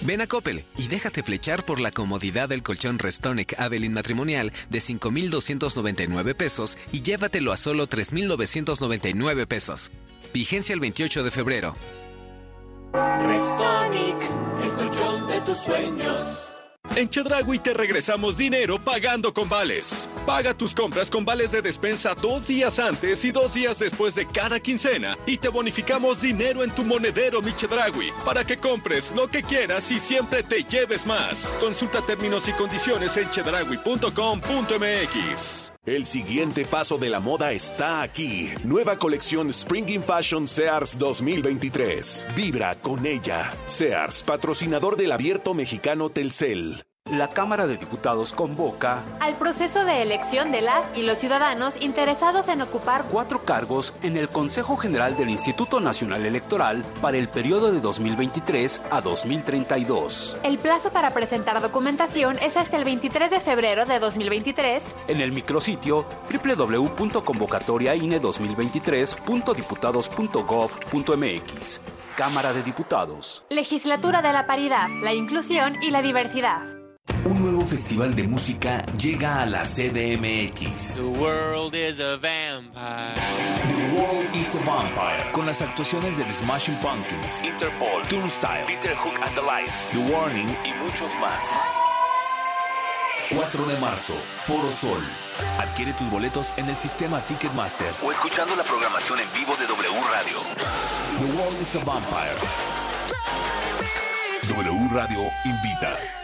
Ven a Coppel y déjate flechar por la comodidad del colchón Restonic Avelin matrimonial de 5,299 pesos y llévatelo a solo 3,999 pesos. Vigencia el 28 de febrero. Restonic, el colchón de tus sueños. En Chedragui te regresamos dinero pagando con vales. Paga tus compras con vales de despensa dos días antes y dos días después de cada quincena y te bonificamos dinero en tu monedero mi Chedragui para que compres lo que quieras y siempre te lleves más. Consulta términos y condiciones en chedragui.com.mx. El siguiente paso de la moda está aquí. Nueva colección Spring in Fashion Sears 2023. Vibra con ella. Sears, patrocinador del abierto mexicano Telcel. La Cámara de Diputados convoca al proceso de elección de las y los ciudadanos interesados en ocupar cuatro cargos en el Consejo General del Instituto Nacional Electoral para el periodo de 2023 a 2032. El plazo para presentar documentación es hasta el 23 de febrero de 2023 En el micrositio www.convocatoriaine2023.diputados.gov.mx. Cámara de Diputados. Legislatura de la Paridad, la Inclusión y la Diversidad. Un nuevo festival de música llega a la CDMX. The world is a vampire. The World is a Vampire. Con las actuaciones de The Smashing Pumpkins, Interpol, Turnstile, Peter Hook and the Lights, The Warning y muchos más. 4 de marzo, Foro Sol. Adquiere tus boletos en el sistema Ticketmaster o escuchando la programación en vivo de W Radio. The World is a Vampire. W Radio invita.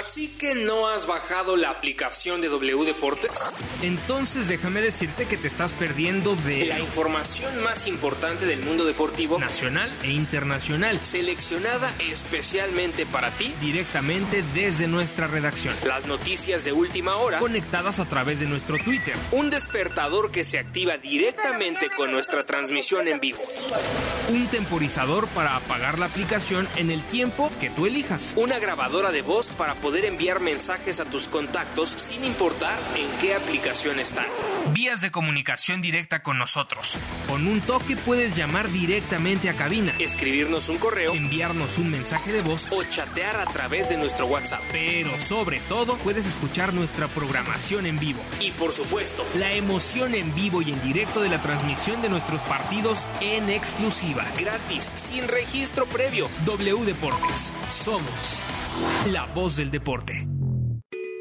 Así que no has bajado la aplicación de W Deportes. Entonces déjame decirte que te estás perdiendo de La información más importante del mundo deportivo nacional e internacional, seleccionada especialmente para ti. directamente desde nuestra redacción, Las noticias de última hora. conectadas a través de nuestro Twitter. Un despertador que se activa directamente con nuestra transmisión en vivo. Un temporizador para apagar la aplicación en el tiempo que tú elijas. Una grabadora de voz para poder enviar mensajes a tus contactos sin importar en qué aplicación están. Vías de comunicación directa con nosotros. Con un toque puedes llamar directamente a cabina, Escribirnos un correo enviarnos un mensaje de voz o chatear a través de nuestro WhatsApp. pero sobre todo puedes escuchar nuestra programación en vivo. Y por supuesto, La emoción en vivo y en directo de la transmisión de nuestros partidos en exclusiva. gratis, sin registro previo. W Deportes. Somos la voz del deporte.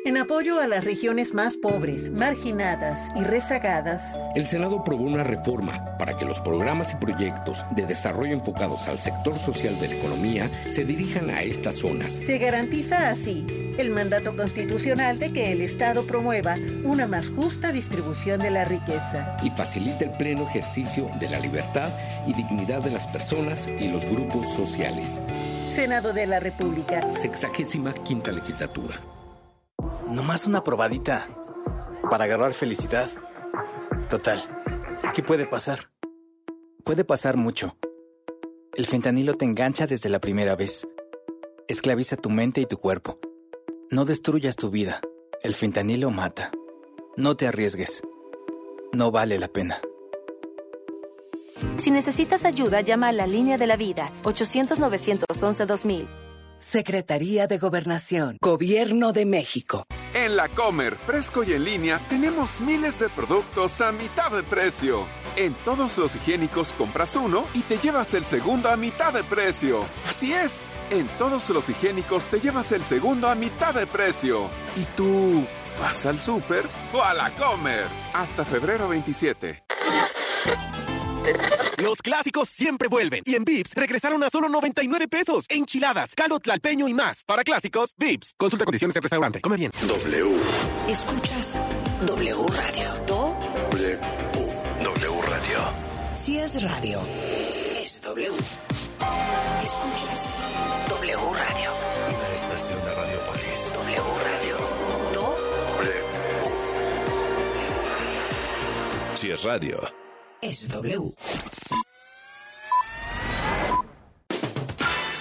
En apoyo a las regiones más pobres, marginadas y rezagadas, El Senado aprobó una reforma para que los programas y proyectos de desarrollo enfocados al sector social de la economía se dirijan a estas zonas. se garantiza así el mandato constitucional de que el Estado promueva una más justa distribución de la riqueza. y facilita el pleno ejercicio de la libertad y dignidad de las personas y los grupos sociales. Senado de la República. Sexagésima quinta legislatura. Nomás una probadita. Para agarrar felicidad. Total. ¿Qué puede pasar? Puede pasar mucho. El fentanilo te engancha desde la primera vez. Esclaviza tu mente y tu cuerpo. No destruyas tu vida. El fentanilo mata. No te arriesgues. No vale la pena. Si necesitas ayuda, llama a la línea de la vida 800-911-2000. Secretaría de Gobernación, Gobierno de México. En la Comer, fresco y en línea, tenemos miles de productos a mitad de precio. En todos los higiénicos compras uno y te llevas el segundo a mitad de precio. Así es, en todos los higiénicos te llevas el segundo a mitad de precio. ¿Y tú vas al súper o a la Comer? Hasta febrero 27. Los clásicos siempre vuelven. Y en Vips regresaron a solo 99 pesos. Enchiladas, caldo tlalpeño y más. Para clásicos, Vips. Consulta condiciones en restaurante. Come bien. W. Escuchas W Radio. Do. W. W Radio. Si es radio, es W. Escuchas W Radio. Una estación de Radiopolis. W Radio. Do. Si es radio. Es W.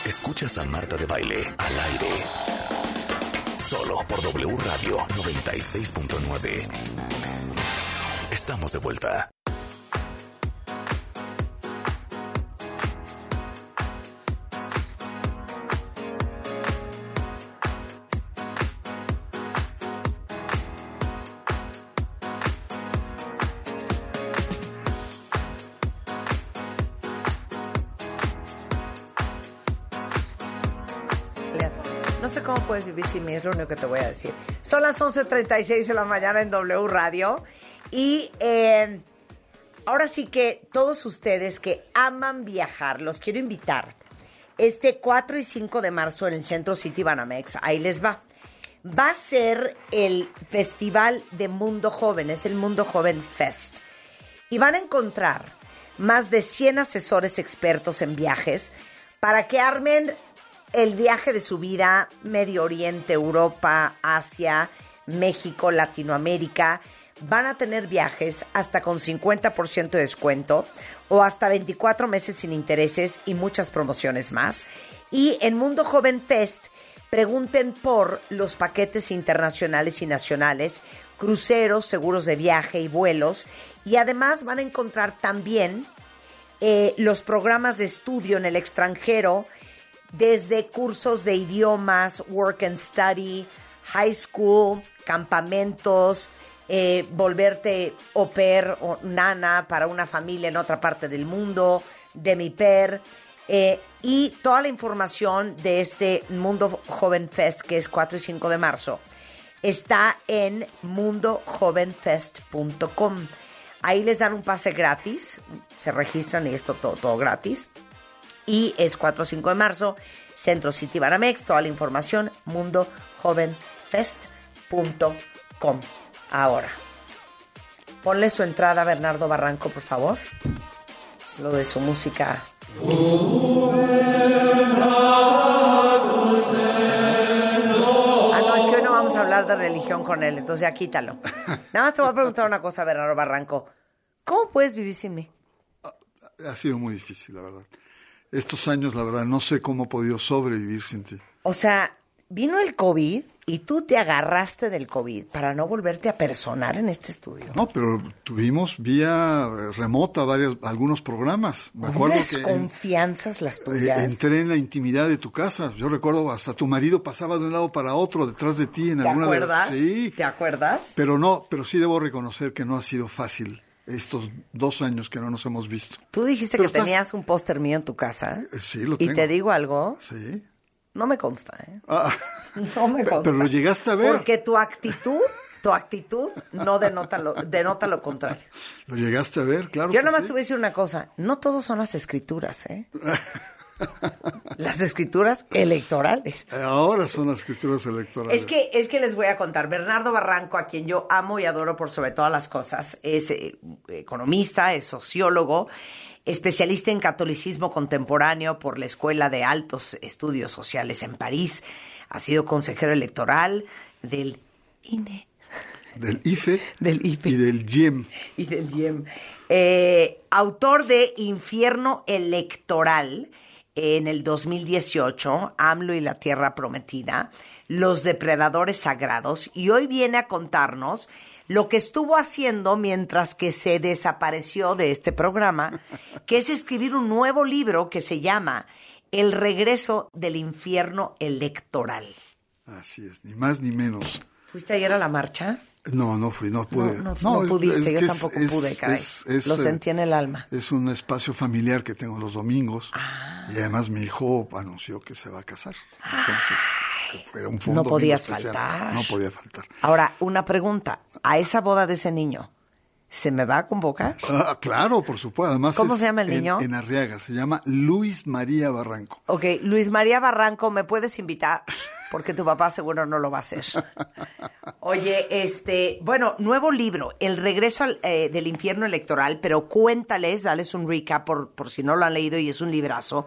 Escuchas a Marta de Baile al aire. Solo por W Radio 96.9. Estamos de vuelta. Mí, es lo único que te voy a decir. Son las 11.36 de la mañana en W Radio. Y eh, ahora sí que todos ustedes que aman viajar, los quiero invitar. Este 4 y 5 de marzo en el Centro City Banamex, ahí les va. Va a ser el Festival de Mundo Joven, es el Mundo Joven Fest. Y van a encontrar más de 100 asesores expertos en viajes para que armen el viaje de su vida, Medio Oriente, Europa, Asia, México, Latinoamérica. Van a tener viajes hasta con 50% de descuento o hasta 24 meses sin intereses y muchas promociones más. Y en Mundo Joven Fest, pregunten por los paquetes internacionales y nacionales, cruceros, seguros de viaje y vuelos. Y además van a encontrar también eh, los programas de estudio en el extranjero, desde cursos de idiomas, work and study, high school, campamentos, eh, volverte au pair o nana para una familia en otra parte del mundo, demi pair, eh, y toda la información de este Mundo Joven Fest, que es 4 y 5 de marzo, está en mundojovenfest.com. Ahí les dan un pase gratis, se registran y esto todo, todo gratis y es 4 o 5 de marzo, Centro City Banamex, toda la información, mundojovenfest.com. Ahora, ponle su entrada a Bernardo Barranco, por favor. Es lo de su música. Ah, no, es que hoy no vamos a hablar de religión con él, entonces ya quítalo. Nada más te voy a preguntar una cosa, Bernardo Barranco. ¿Cómo puedes vivir sin mí? Ha sido muy difícil, la verdad estos años, la verdad, no sé cómo he podido sobrevivir sin ti. O sea, vino el COVID y tú te agarraste del COVID para no volverte a personar en este estudio. No, pero tuvimos vía remota varios, algunos programas. Me acuerdo que las eh, tuyas. entré en la intimidad de tu casa. Yo recuerdo hasta tu marido pasaba de un lado para otro detrás de ti en ¿Te alguna acuerdas? de Sí. ¿Te acuerdas? Pero no, pero sí debo reconocer que no ha sido fácil estos dos años que no nos hemos visto. Tú dijiste Pero que estás- tenías un póster mío en tu casa. Eh, Sí, lo Y tengo. te digo algo, Sí. no me consta, ¿eh? Ah, No me consta. pero lo llegaste a ver. Porque tu actitud, tu actitud no denota lo, denota lo contrario. Lo llegaste a ver, claro. Yo que nada más sí. te voy a decir una cosa, no todos son las escrituras, ¿eh? las escrituras electorales. Ahora son las escrituras electorales. Es que, es que les voy a contar. Bernardo Barranco, a quien yo amo y adoro por sobre todas las cosas, es eh, economista, es sociólogo, especialista en catolicismo contemporáneo por la Escuela de Altos Estudios Sociales en París. Ha sido consejero electoral del INE. Del IFE. Del IFE. Y del YEM. Y del YEM. Eh, autor de Infierno Electoral en el 2018, AMLO y la Tierra Prometida, Los Depredadores Sagrados, y hoy viene a contarnos lo que estuvo haciendo mientras que se desapareció de este programa, que es escribir un nuevo libro que se llama El regreso del infierno electoral. Así es, ni más ni menos. ¿Fuiste ayer a la marcha? No, no fui, no pude. No, no, no pudiste, yo que tampoco es- pude, caray. es- es, Lo eh, sentí en el alma. Es un espacio familiar que tengo los domingos. Ah. Y además mi hijo anunció que se va a casar. Entonces, fue un, un No podías especial. faltar. No podía faltar. Ahora, una pregunta. ¿A esa boda de ese niño se me va a convocar? Ah, claro, por supuesto. Además ¿Cómo es se llama el en- niño? En Arriaga. Se llama Luis María Barranco. Ok, Luis María Barranco, ¿me puedes invitar? Porque tu papá seguro no lo va a hacer. Oye, este, bueno, nuevo libro, El regreso al- eh, del infierno electoral, pero cuéntales, dales un recap por, por si no lo han leído y es un librazo,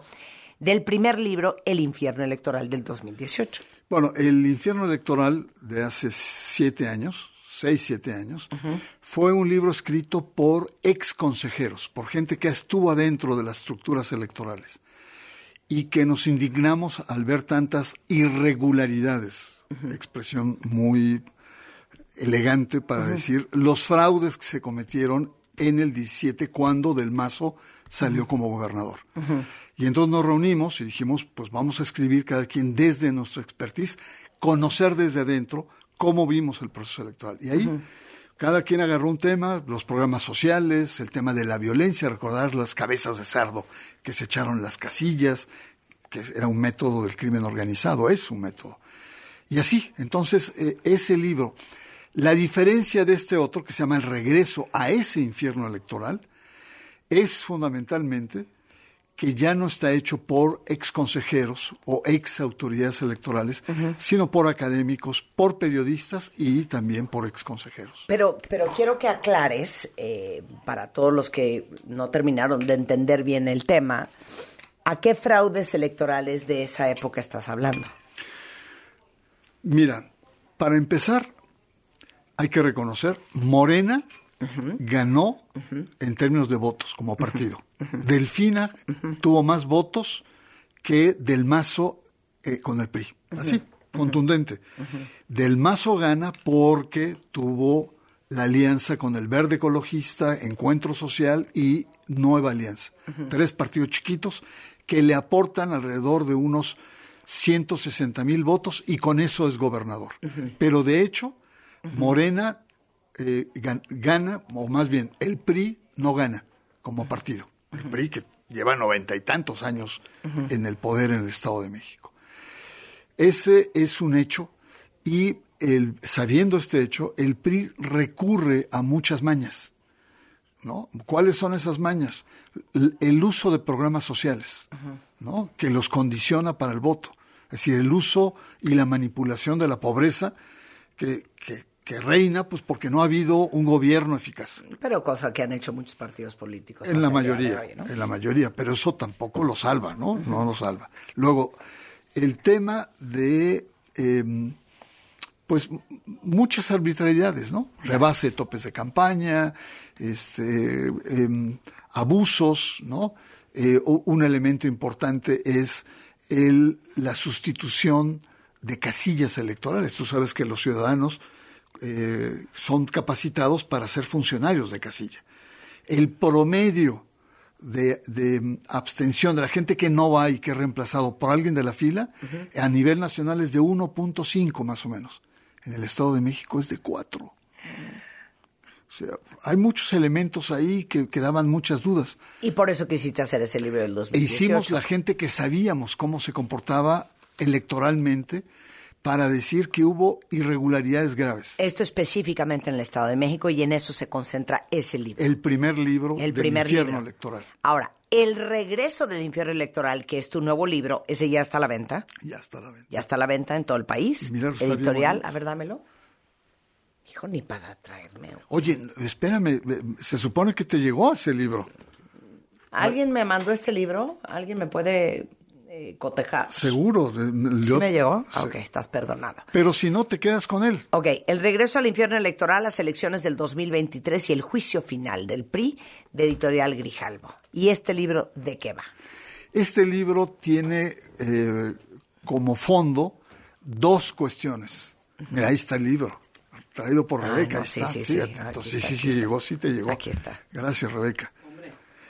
del primer libro, El infierno electoral del 2018. Bueno, el infierno electoral de hace siete años, seis, siete años, fue un libro escrito por ex consejeros, por gente que estuvo adentro de las estructuras electorales y que nos indignamos al ver tantas irregularidades, expresión muy elegante para decir los fraudes que se cometieron en el 17 cuando Del Mazo salió como gobernador. Y entonces nos reunimos y dijimos, pues vamos a escribir cada quien desde nuestra expertise, conocer desde adentro cómo vimos el proceso electoral. Y ahí cada quien agarró un tema, los programas sociales, el tema de la violencia, recordar las cabezas de cerdo que se echaron las casillas, que era un método del crimen organizado, es un método. Y así, entonces, eh, ese libro, la diferencia de este otro, que se llama El regreso a ese infierno electoral, es fundamentalmente que ya no está hecho por ex consejeros o ex autoridades electorales, sino por académicos, por periodistas y también por ex consejeros. Pero, pero quiero que aclares, eh, para todos los que no terminaron de entender bien el tema, ¿a qué fraudes electorales de esa época estás hablando? Mira, para empezar, hay que reconocer, Morena ganó en términos de votos como partido. Delfina tuvo más votos que Del Mazo eh, con el PRI. Así, contundente. Del Mazo gana porque tuvo la alianza con el Verde Ecologista, Encuentro Social y Nueva Alianza. Tres partidos chiquitos que le aportan alrededor de unos 160 mil votos y con eso es gobernador. Pero de hecho, Morena eh, gan- gana, o más bien, el PRI no gana como partido. El PRI que lleva noventa y tantos años en el poder en el Estado de México. Ese es un hecho y el, sabiendo este hecho, el PRI recurre a muchas mañas. ¿no? ¿Cuáles son esas mañas? El uso de programas sociales, ¿no? que los condiciona para el voto. Es decir, el uso y la manipulación de la pobreza que, que- que reina pues porque no ha habido un gobierno eficaz. Pero cosa que han hecho muchos partidos políticos. En la mayoría, hoy, ¿no? en la mayoría, pero eso tampoco lo salva, ¿no? No lo salva. Luego, el tema de, eh, pues, muchas arbitrariedades, ¿no? Rebase de topes de campaña, este, em, abusos, ¿no? Eh, un elemento importante es el, la sustitución de casillas electorales. Tú sabes que los ciudadanos eh, son capacitados para ser funcionarios de casilla. El promedio de, de, abstención de la gente que no va y que es reemplazado por alguien de la fila a nivel nacional es de 1.5 más o menos. En el Estado de México es de 4. O sea, hay muchos elementos ahí que, que daban muchas dudas. Y por eso quisiste hacer ese libro del E 2018. hicimos la gente que sabíamos cómo se comportaba electoralmente para decir que hubo irregularidades graves. Esto específicamente en el Estado de México y en eso se concentra ese libro. El primer libro El del primer infierno libro. electoral. Ahora, El regreso del infierno electoral, que es tu nuevo libro, ese ya está a la venta. Ya está a la venta. Ya está a la venta en todo el país. Mira, Editorial, a ver, dámelo. Hijo, ni para traerme. Oye, espérame, se supone que te llegó ese libro. ¿Alguien me mandó este libro? ¿Alguien me puede eh, cotejar. Seguro. ¿Sí yo- me llegó? sí. Ok, estás perdonado. Pero si no, te quedas con él. Ok, el regreso al infierno electoral, las elecciones del 2023 y el juicio final del PRI de Editorial Grijalvo. ¿Y este libro de qué va? Este libro tiene eh, como fondo dos cuestiones. Mira, ahí está el libro, traído por Ah, Rebeca. no, ahí sí, está, sí, sí, fíjate. Entonces, está, sí, sí, está. llegó, sí te llegó. Aquí está. Gracias, Rebeca.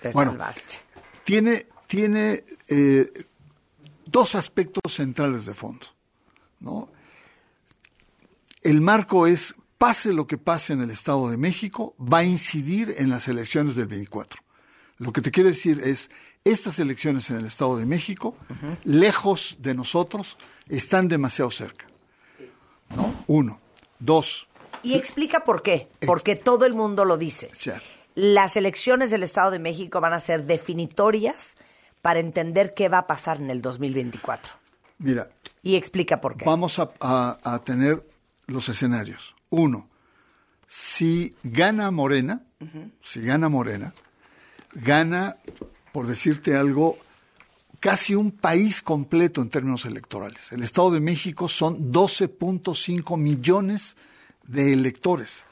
Te Bueno. salvaste. Tiene, tiene eh, dos aspectos centrales de fondo. ¿no? El marco es, pase lo que pase en el Estado de México, va a incidir en las elecciones del 24. Lo que te quiero decir es, estas elecciones en el Estado de México, lejos de nosotros, están demasiado cerca. ¿no? Uno. Dos. Y explica por qué. Porque todo el mundo lo dice. Las elecciones del Estado de México van a ser definitorias para entender qué va a pasar en el 2024. Mira, Y explica por qué. Vamos a, a- a tener los escenarios. Uno, si gana Morena, si gana Morena, gana, por decirte algo, casi un país completo en términos electorales. El Estado de México son 12.5 millones de electores.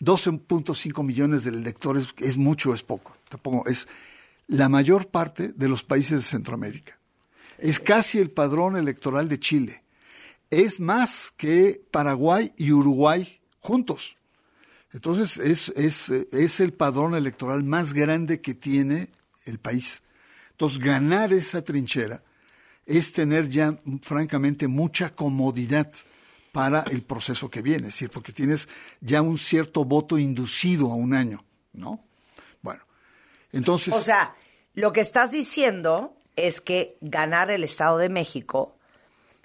12.5 millones de electores es mucho o es poco. Te pongo, es la mayor parte de los países de Centroamérica. Es casi el padrón electoral de Chile. Es más que Paraguay y Uruguay juntos. Entonces es, es, es el padrón electoral más grande que tiene el país. Entonces ganar esa trinchera es tener ya francamente mucha comodidad para el proceso que viene, es decir, porque tienes ya un cierto voto inducido a un año, ¿no? Bueno, entonces... O sea, lo que estás diciendo es que ganar el Estado de México,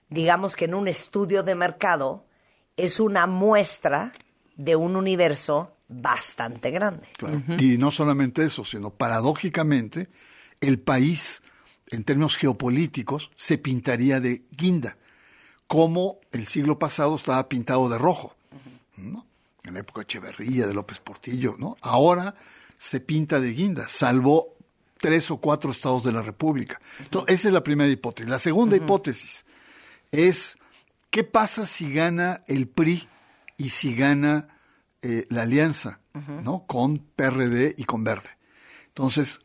digamos que en un estudio de mercado, es una muestra de un universo bastante grande. Claro. Y no solamente eso, sino paradójicamente, el país, en términos geopolíticos, se pintaría de guinda, como el siglo pasado estaba pintado de rojo, ¿no? en la época de Echeverría, de López Portillo. ¿no? Ahora se pinta de guinda, salvo tres o cuatro estados de la República. Entonces, esa es la primera hipótesis. La segunda hipótesis es, ¿qué pasa si gana el PRI y si gana eh, la alianza ¿no? con PRD y con Verde? Entonces,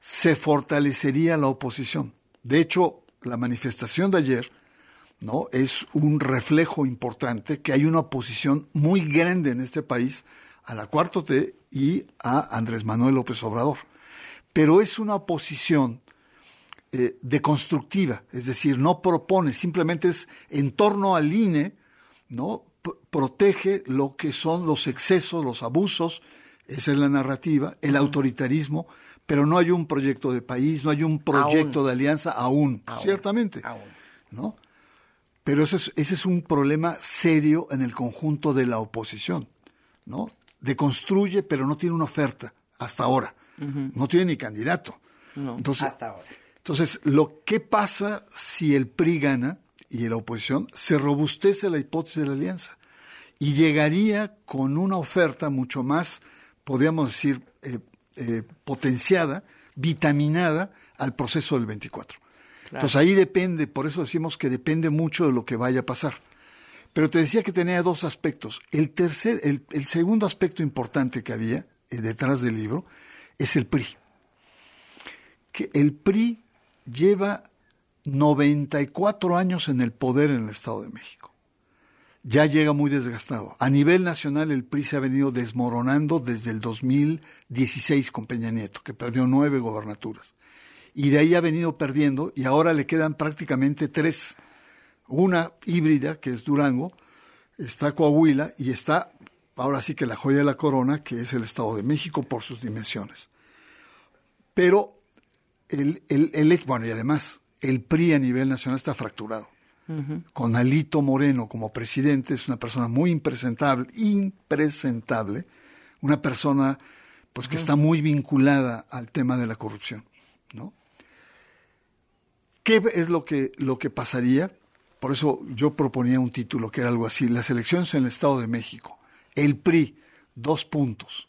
se fortalecería la oposición. De hecho, la manifestación de ayer ¿no? es un reflejo importante que hay una oposición muy grande en este país a la cuarto T y a Andrés Manuel López Obrador. Pero es una oposición eh, deconstructiva, es decir, no propone, simplemente es en torno al INE, ¿no? P- protege lo que son los excesos, los abusos, esa es la narrativa, el autoritarismo, pero no hay un proyecto de país, no hay un proyecto Aún. de alianza aún, Aún. ciertamente, ¿no? Pero ese es, ese es un problema serio en el conjunto de la oposición, ¿no? Deconstruye, pero no tiene una oferta hasta ahora. No tiene ni candidato. No. Entonces, Hasta ahora. entonces, lo que pasa si el PRI gana y la oposición se robustece la hipótesis de la alianza y llegaría con una oferta mucho más, podríamos decir, eh, eh, potenciada, vitaminada al proceso del 24. Entonces ahí depende, por eso decimos que depende mucho de lo que vaya a pasar. Pero te decía que tenía dos aspectos. El tercer, el, el segundo aspecto importante que había eh, detrás del libro es el PRI. Que el PRI lleva 94 años en el poder en el Estado de México. Ya llega muy desgastado. A nivel nacional el PRI se ha venido desmoronando desde el 2016 con Peña Nieto, que perdió nueve gobernaturas. Y de ahí ha venido perdiendo y ahora le quedan prácticamente tres. Una híbrida, que es Durango, está Coahuila y está, ahora sí que la joya de la corona, que es el Estado de México por sus dimensiones. Pero el, el, el- bueno, y además, el PRI a nivel nacional está fracturado. Con Alito Moreno como presidente, es una persona muy impresentable, impresentable, una persona pues que está muy vinculada al tema de la corrupción, ¿no? ¿Qué es lo que, lo que pasaría? Por eso yo proponía un título que era algo así, las elecciones en el Estado de México, el PRI, dos puntos,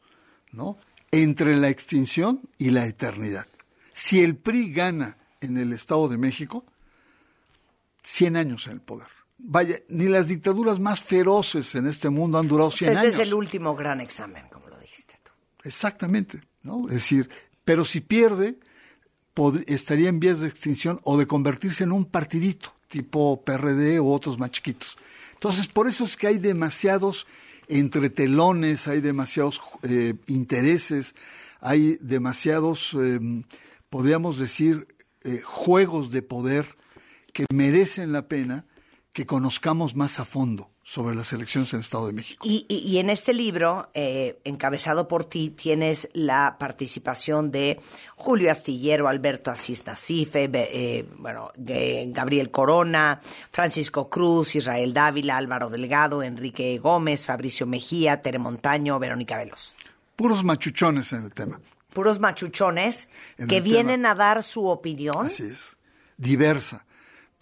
¿no? Entre la extinción y la eternidad. Si el PRI gana en el Estado de México 100 años en el poder. Vaya, ni las dictaduras más feroces en este mundo han durado 100 Ese años. es el último gran examen, como lo dijiste tú. Exactamente, ¿no? Es decir, pero si pierde, estaría en vías de extinción o de convertirse en un partidito, tipo PRD u otros más chiquitos. Entonces, por eso es que hay demasiados entretelones, hay demasiados eh, intereses, hay demasiados, eh, podríamos decir, eh, juegos de poder que merecen la pena que conozcamos más a fondo sobre las elecciones en el Estado de México. Y, y- y en este libro, eh, encabezado por ti, tienes la participación de Julio Astillero, Alberto Asís Nacife, eh, bueno, Gabriel Corona, Francisco Cruz, Israel Dávila, Álvaro Delgado, Enrique Gómez, Fabricio Mejía, Tere Montaño, Verónica Veloz. Puros machuchones en el tema. Puros machuchones En que vienen a dar su opinión. Así es. Diversa.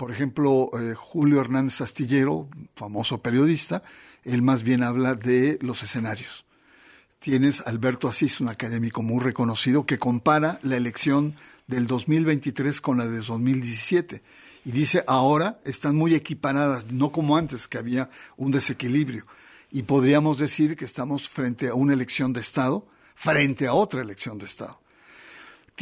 Por ejemplo, eh, Julio Hernández Astillero, famoso periodista, él más bien habla de los escenarios. Tienes Alberto Asís, un académico muy reconocido, que compara la elección del 2023 con la de 2017. Y dice, ahora están muy equiparadas, no como antes, que había un desequilibrio. Y podríamos decir que estamos frente a una elección de Estado, frente a otra elección de Estado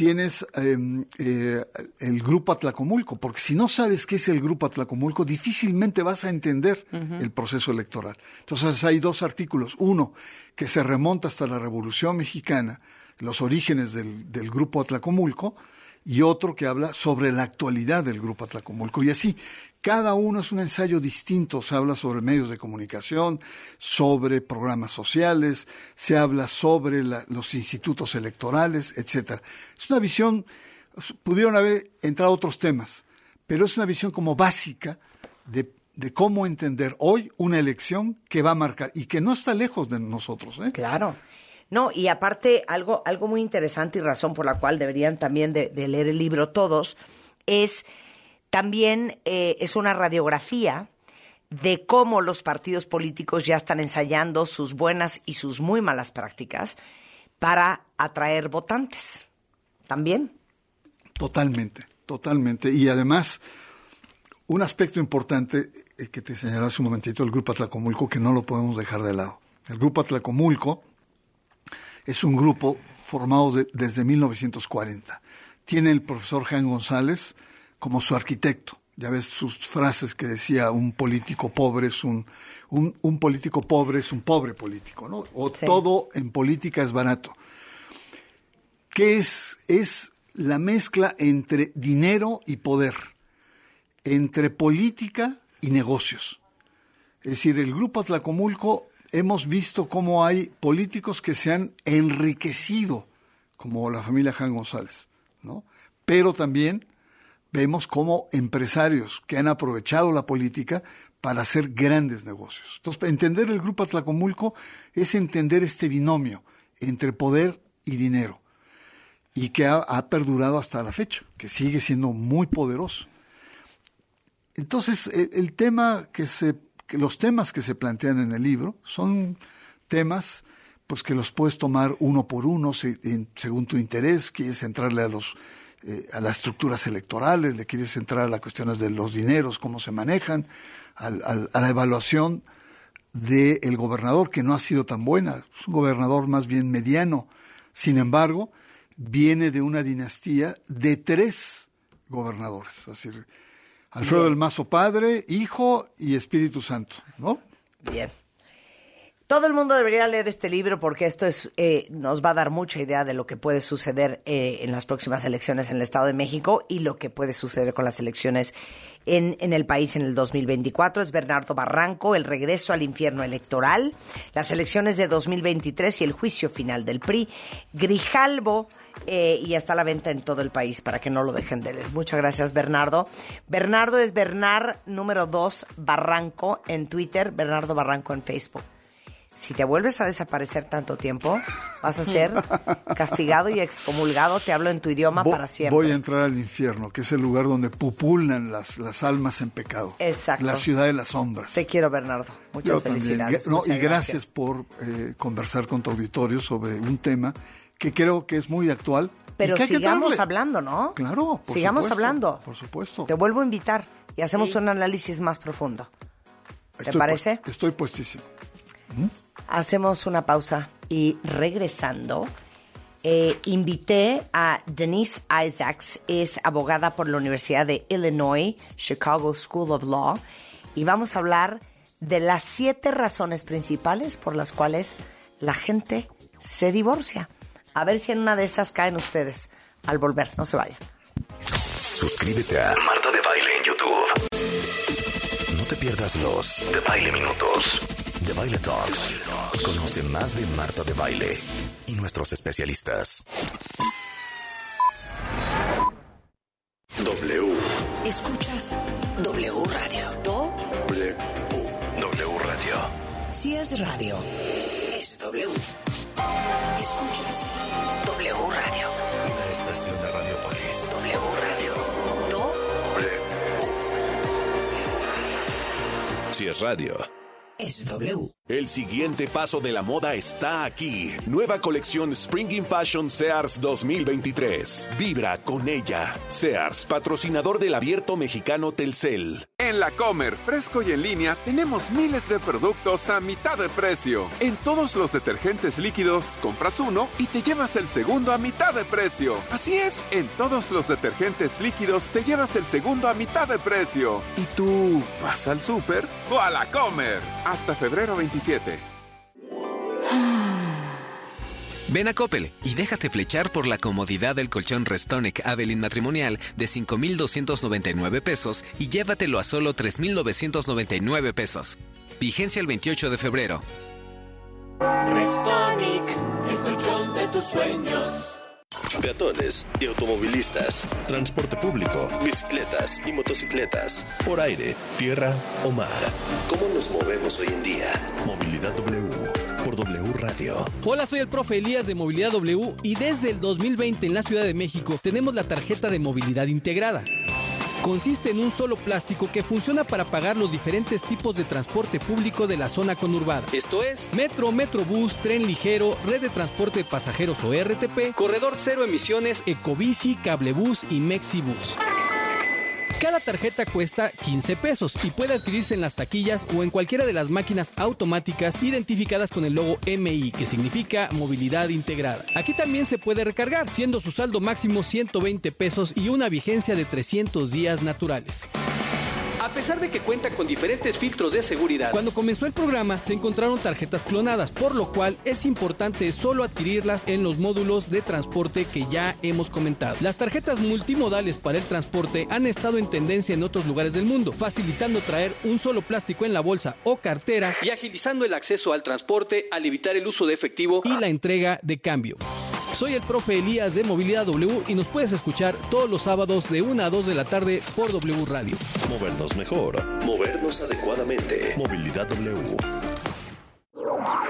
tienes eh, eh, el Grupo Atlacomulco, porque si no sabes qué es el Grupo Atlacomulco, difícilmente vas a entender el proceso electoral. Entonces hay dos artículos. Uno, que se remonta hasta la Revolución Mexicana, los orígenes del, del Grupo Atlacomulco, y otro que habla sobre la actualidad del Grupo Atlacomulco. Y así, cada uno es un ensayo distinto. Se habla sobre medios de comunicación, sobre programas sociales, se habla sobre la- los institutos electorales, etcétera. Es una visión, pudieron haber entrado otros temas, pero es una visión como básica de, cómo entender hoy una elección que va a marcar y que no está lejos de nosotros. ¿eh? Claro. No, y aparte, algo, algo muy interesante y razón por la cual deberían también de leer el libro todos, es también eh, es una radiografía de cómo los partidos políticos ya están ensayando sus buenas y sus muy malas prácticas para atraer votantes. También. Totalmente, totalmente. Y además, un aspecto importante eh, que te señaló hace un momentito, el Grupo Atlacomulco, que no lo podemos dejar de lado. El Grupo Atlacomulco es un grupo formado de- desde 1940. Tiene el profesor Jan González como su arquitecto. Ya ves sus frases que decía un político pobre es un, un, un político pobre es un pobre político, ¿no? O Sí. todo en política es barato. ¿Qué es? Es la mezcla entre dinero y poder, entre política y negocios. Es decir, el Grupo Atlacomulco hemos visto cómo hay políticos que se han enriquecido, como la familia Jan González, ¿no? Pero también vemos como empresarios que han aprovechado la política para hacer grandes negocios. Entonces, entender el Grupo Atlacomulco es entender este binomio entre poder y dinero y que ha, perdurado hasta la fecha, que sigue siendo muy poderoso. Entonces, el, el tema que se, los temas que se plantean en el libro son temas pues que los puedes tomar uno por uno según tu interés, quieres entrarle a los eh, a las estructuras electorales, le quieres entrar a las cuestiones de los dineros, cómo se manejan, al- al- a la evaluación del gobernador, que no ha sido tan buena, es un gobernador más bien mediano. Sin embargo, viene de una dinastía de tres gobernadores, es decir, Alfredo del Mazo Padre, Hijo y Espíritu Santo, ¿no? Bien. Todo el mundo debería leer este libro porque esto es, eh, nos va a dar mucha idea de lo que puede suceder eh, en las próximas elecciones en el Estado de México y lo que puede suceder con las elecciones en, en el país en el 2024. Es Bernardo Barranco, El regreso al infierno electoral, las elecciones de 2023 y el juicio final del PRI. Grijalbo eh, y está a la venta en todo el país para que no lo dejen de leer. Muchas gracias, Bernardo. Bernardo es Bernard número 2 Barranco en Twitter, Bernardo Barranco en Facebook. Si te vuelves a desaparecer tanto tiempo, vas a ser castigado y excomulgado. Te hablo en tu idioma Vo- para siempre. Voy a entrar al infierno, que es el lugar donde pupulan las, las almas en pecado. Exacto. La ciudad de las sombras. Te quiero, Bernardo. Muchas Yo felicidades. No, Muchas y gracias, por eh, conversar con tu auditorio sobre un tema que creo que es muy actual. Pero sigamos hablando, ¿no? Claro, por Sigamos supuesto, hablando. Por supuesto. Te vuelvo a invitar y hacemos un análisis más profundo. ¿Te Estoy parece? estoy puestísimo. Hacemos una pausa y regresando, eh, invité a Denise Isaacs, es abogada por la Universidad de Illinois, Chicago School of Law, y vamos a hablar de las siete razones principales por las cuales la gente se divorcia. A ver si en una de esas caen ustedes al volver, no se vayan. Suscríbete a Marta de Baile en YouTube. No te pierdas los de Baile Minutos, de Baile Talks. Conoce más de Marta de Baile y nuestros especialistas. W. Escuchas W Radio. Do W. W Radio. si es radio, es W. Escuchas W Radio. Una estación de Radiopolis. W Radio. Do Si es radio. Es W. El siguiente paso de la moda está aquí. Nueva colección Spring Fashion Sears 2023. Vibra con ella. Sears, patrocinador del abierto mexicano Telcel. En la Comer, fresco y en línea, tenemos miles de productos a mitad de precio. En todos los detergentes líquidos, compras uno y te llevas el segundo a mitad de precio. Así es, en todos los detergentes líquidos te llevas el segundo a mitad de precio. ¿Y tú vas al súper o a la Comer? Hasta febrero 27. Ven a Coppel y déjate flechar por la comodidad del colchón Restonic Avelin matrimonial de 5,299 pesos y llévatelo a solo 3,999 pesos. Vigencia el 28 de febrero. Restonic, el colchón de tus sueños. Peatones y automovilistas, transporte público, bicicletas y motocicletas, por aire, tierra o mar. ¿Cómo nos movemos hoy en día? Movilidad W por W Radio. Hola, soy el profe Elías de Movilidad W y desde el 2020 en la Ciudad de México tenemos la tarjeta de movilidad integrada. Consiste en un solo plástico que funciona para pagar los diferentes tipos de transporte público de la zona conurbada. Esto es metro, metrobús, tren ligero, red de transporte de pasajeros o RTP, corredor cero emisiones, ecobici, cablebús y mexibus. Cada tarjeta cuesta 15 pesos y puede adquirirse en las taquillas o en cualquiera de las máquinas automáticas identificadas con el logo MI, que significa movilidad integrada. Aquí también se puede recargar, siendo su saldo máximo 120 pesos y una vigencia de 300 días naturales. A pesar de que cuenta con diferentes filtros de seguridad, cuando comenzó el programa se encontraron tarjetas clonadas, por lo cual es importante solo adquirirlas en los módulos de transporte que ya hemos comentado. Las tarjetas multimodales para el transporte han estado en tendencia en otros lugares del mundo, facilitando traer un solo plástico en la bolsa o cartera y agilizando el acceso al transporte al evitar el uso de efectivo y la entrega de cambio. Soy el profe Elías de Movilidad W y nos puedes escuchar todos los sábados de 1 a 2 de la tarde por W Radio. Movernos mejor, movernos adecuadamente. Movilidad W.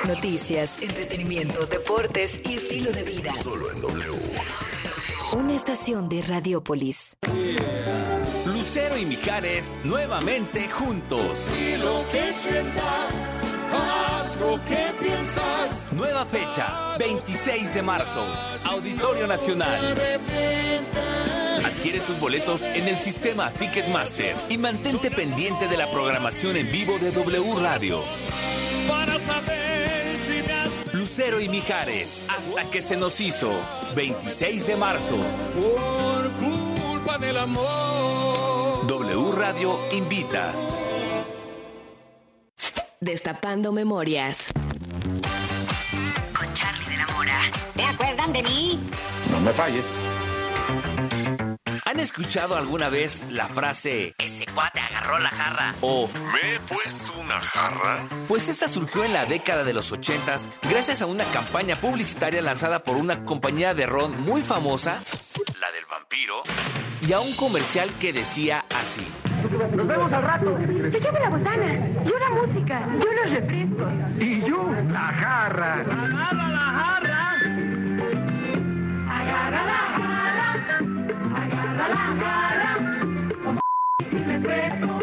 Noticias, entretenimiento, deportes y estilo de vida. Solo en W. Una estación de Radiopolis. Lucero y Mijares nuevamente juntos. Y lo que sientas, haz lo que piensas. Nueva fecha, 26 de marzo, Auditorio Nacional. Adquiere tus boletos en el sistema Ticketmaster y mantente pendiente de la programación en vivo de W Radio. Para saber si me has Lucero y Mijares, hasta que se nos hizo, 26 de marzo. por culpa del amor. W Radio invita. Destapando memorias. Con Charlie de la Mora. ¿Te acuerdan de mí? No me falles. ¿Han escuchado alguna vez la frase ese cuate agarró la jarra? O ¿Me he puesto una jarra? Pues esta surgió en la década de los 80 gracias a una campaña publicitaria lanzada por una compañía de ron muy famosa, la del vampiro, y a un comercial que decía así. Nos vemos al rato. Se lleva la botana, yo la música, yo los refrescos. Y yo, la jarra. Agarra la jarra. Agarra la jarra. Agarra la jarra. Como sin refresco,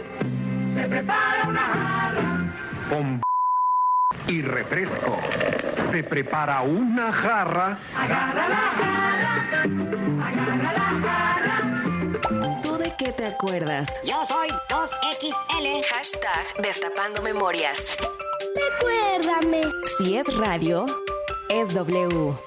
se prepara una jarra. Con y refresco. se prepara una jarra. Agarra la jarra, agarra la jarra. ¿Tú de qué te acuerdas? Yo soy 2XL. Hashtag Destapando Memorias. Recuérdame. Si es radio, es W.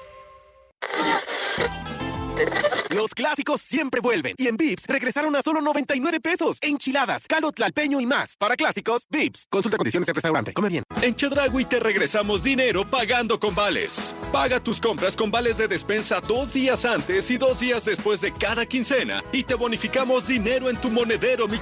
Los clásicos siempre vuelven. Y en Vips regresaron a solo 99 pesos. Enchiladas, caldo tlalpeño y más. Para clásicos, Vips. Consulta condiciones en restaurante. Come bien. En Chedragui te regresamos dinero pagando con vales. Paga tus compras con vales de despensa dos días antes y dos días después de cada quincena y te bonificamos dinero en tu monedero, mi.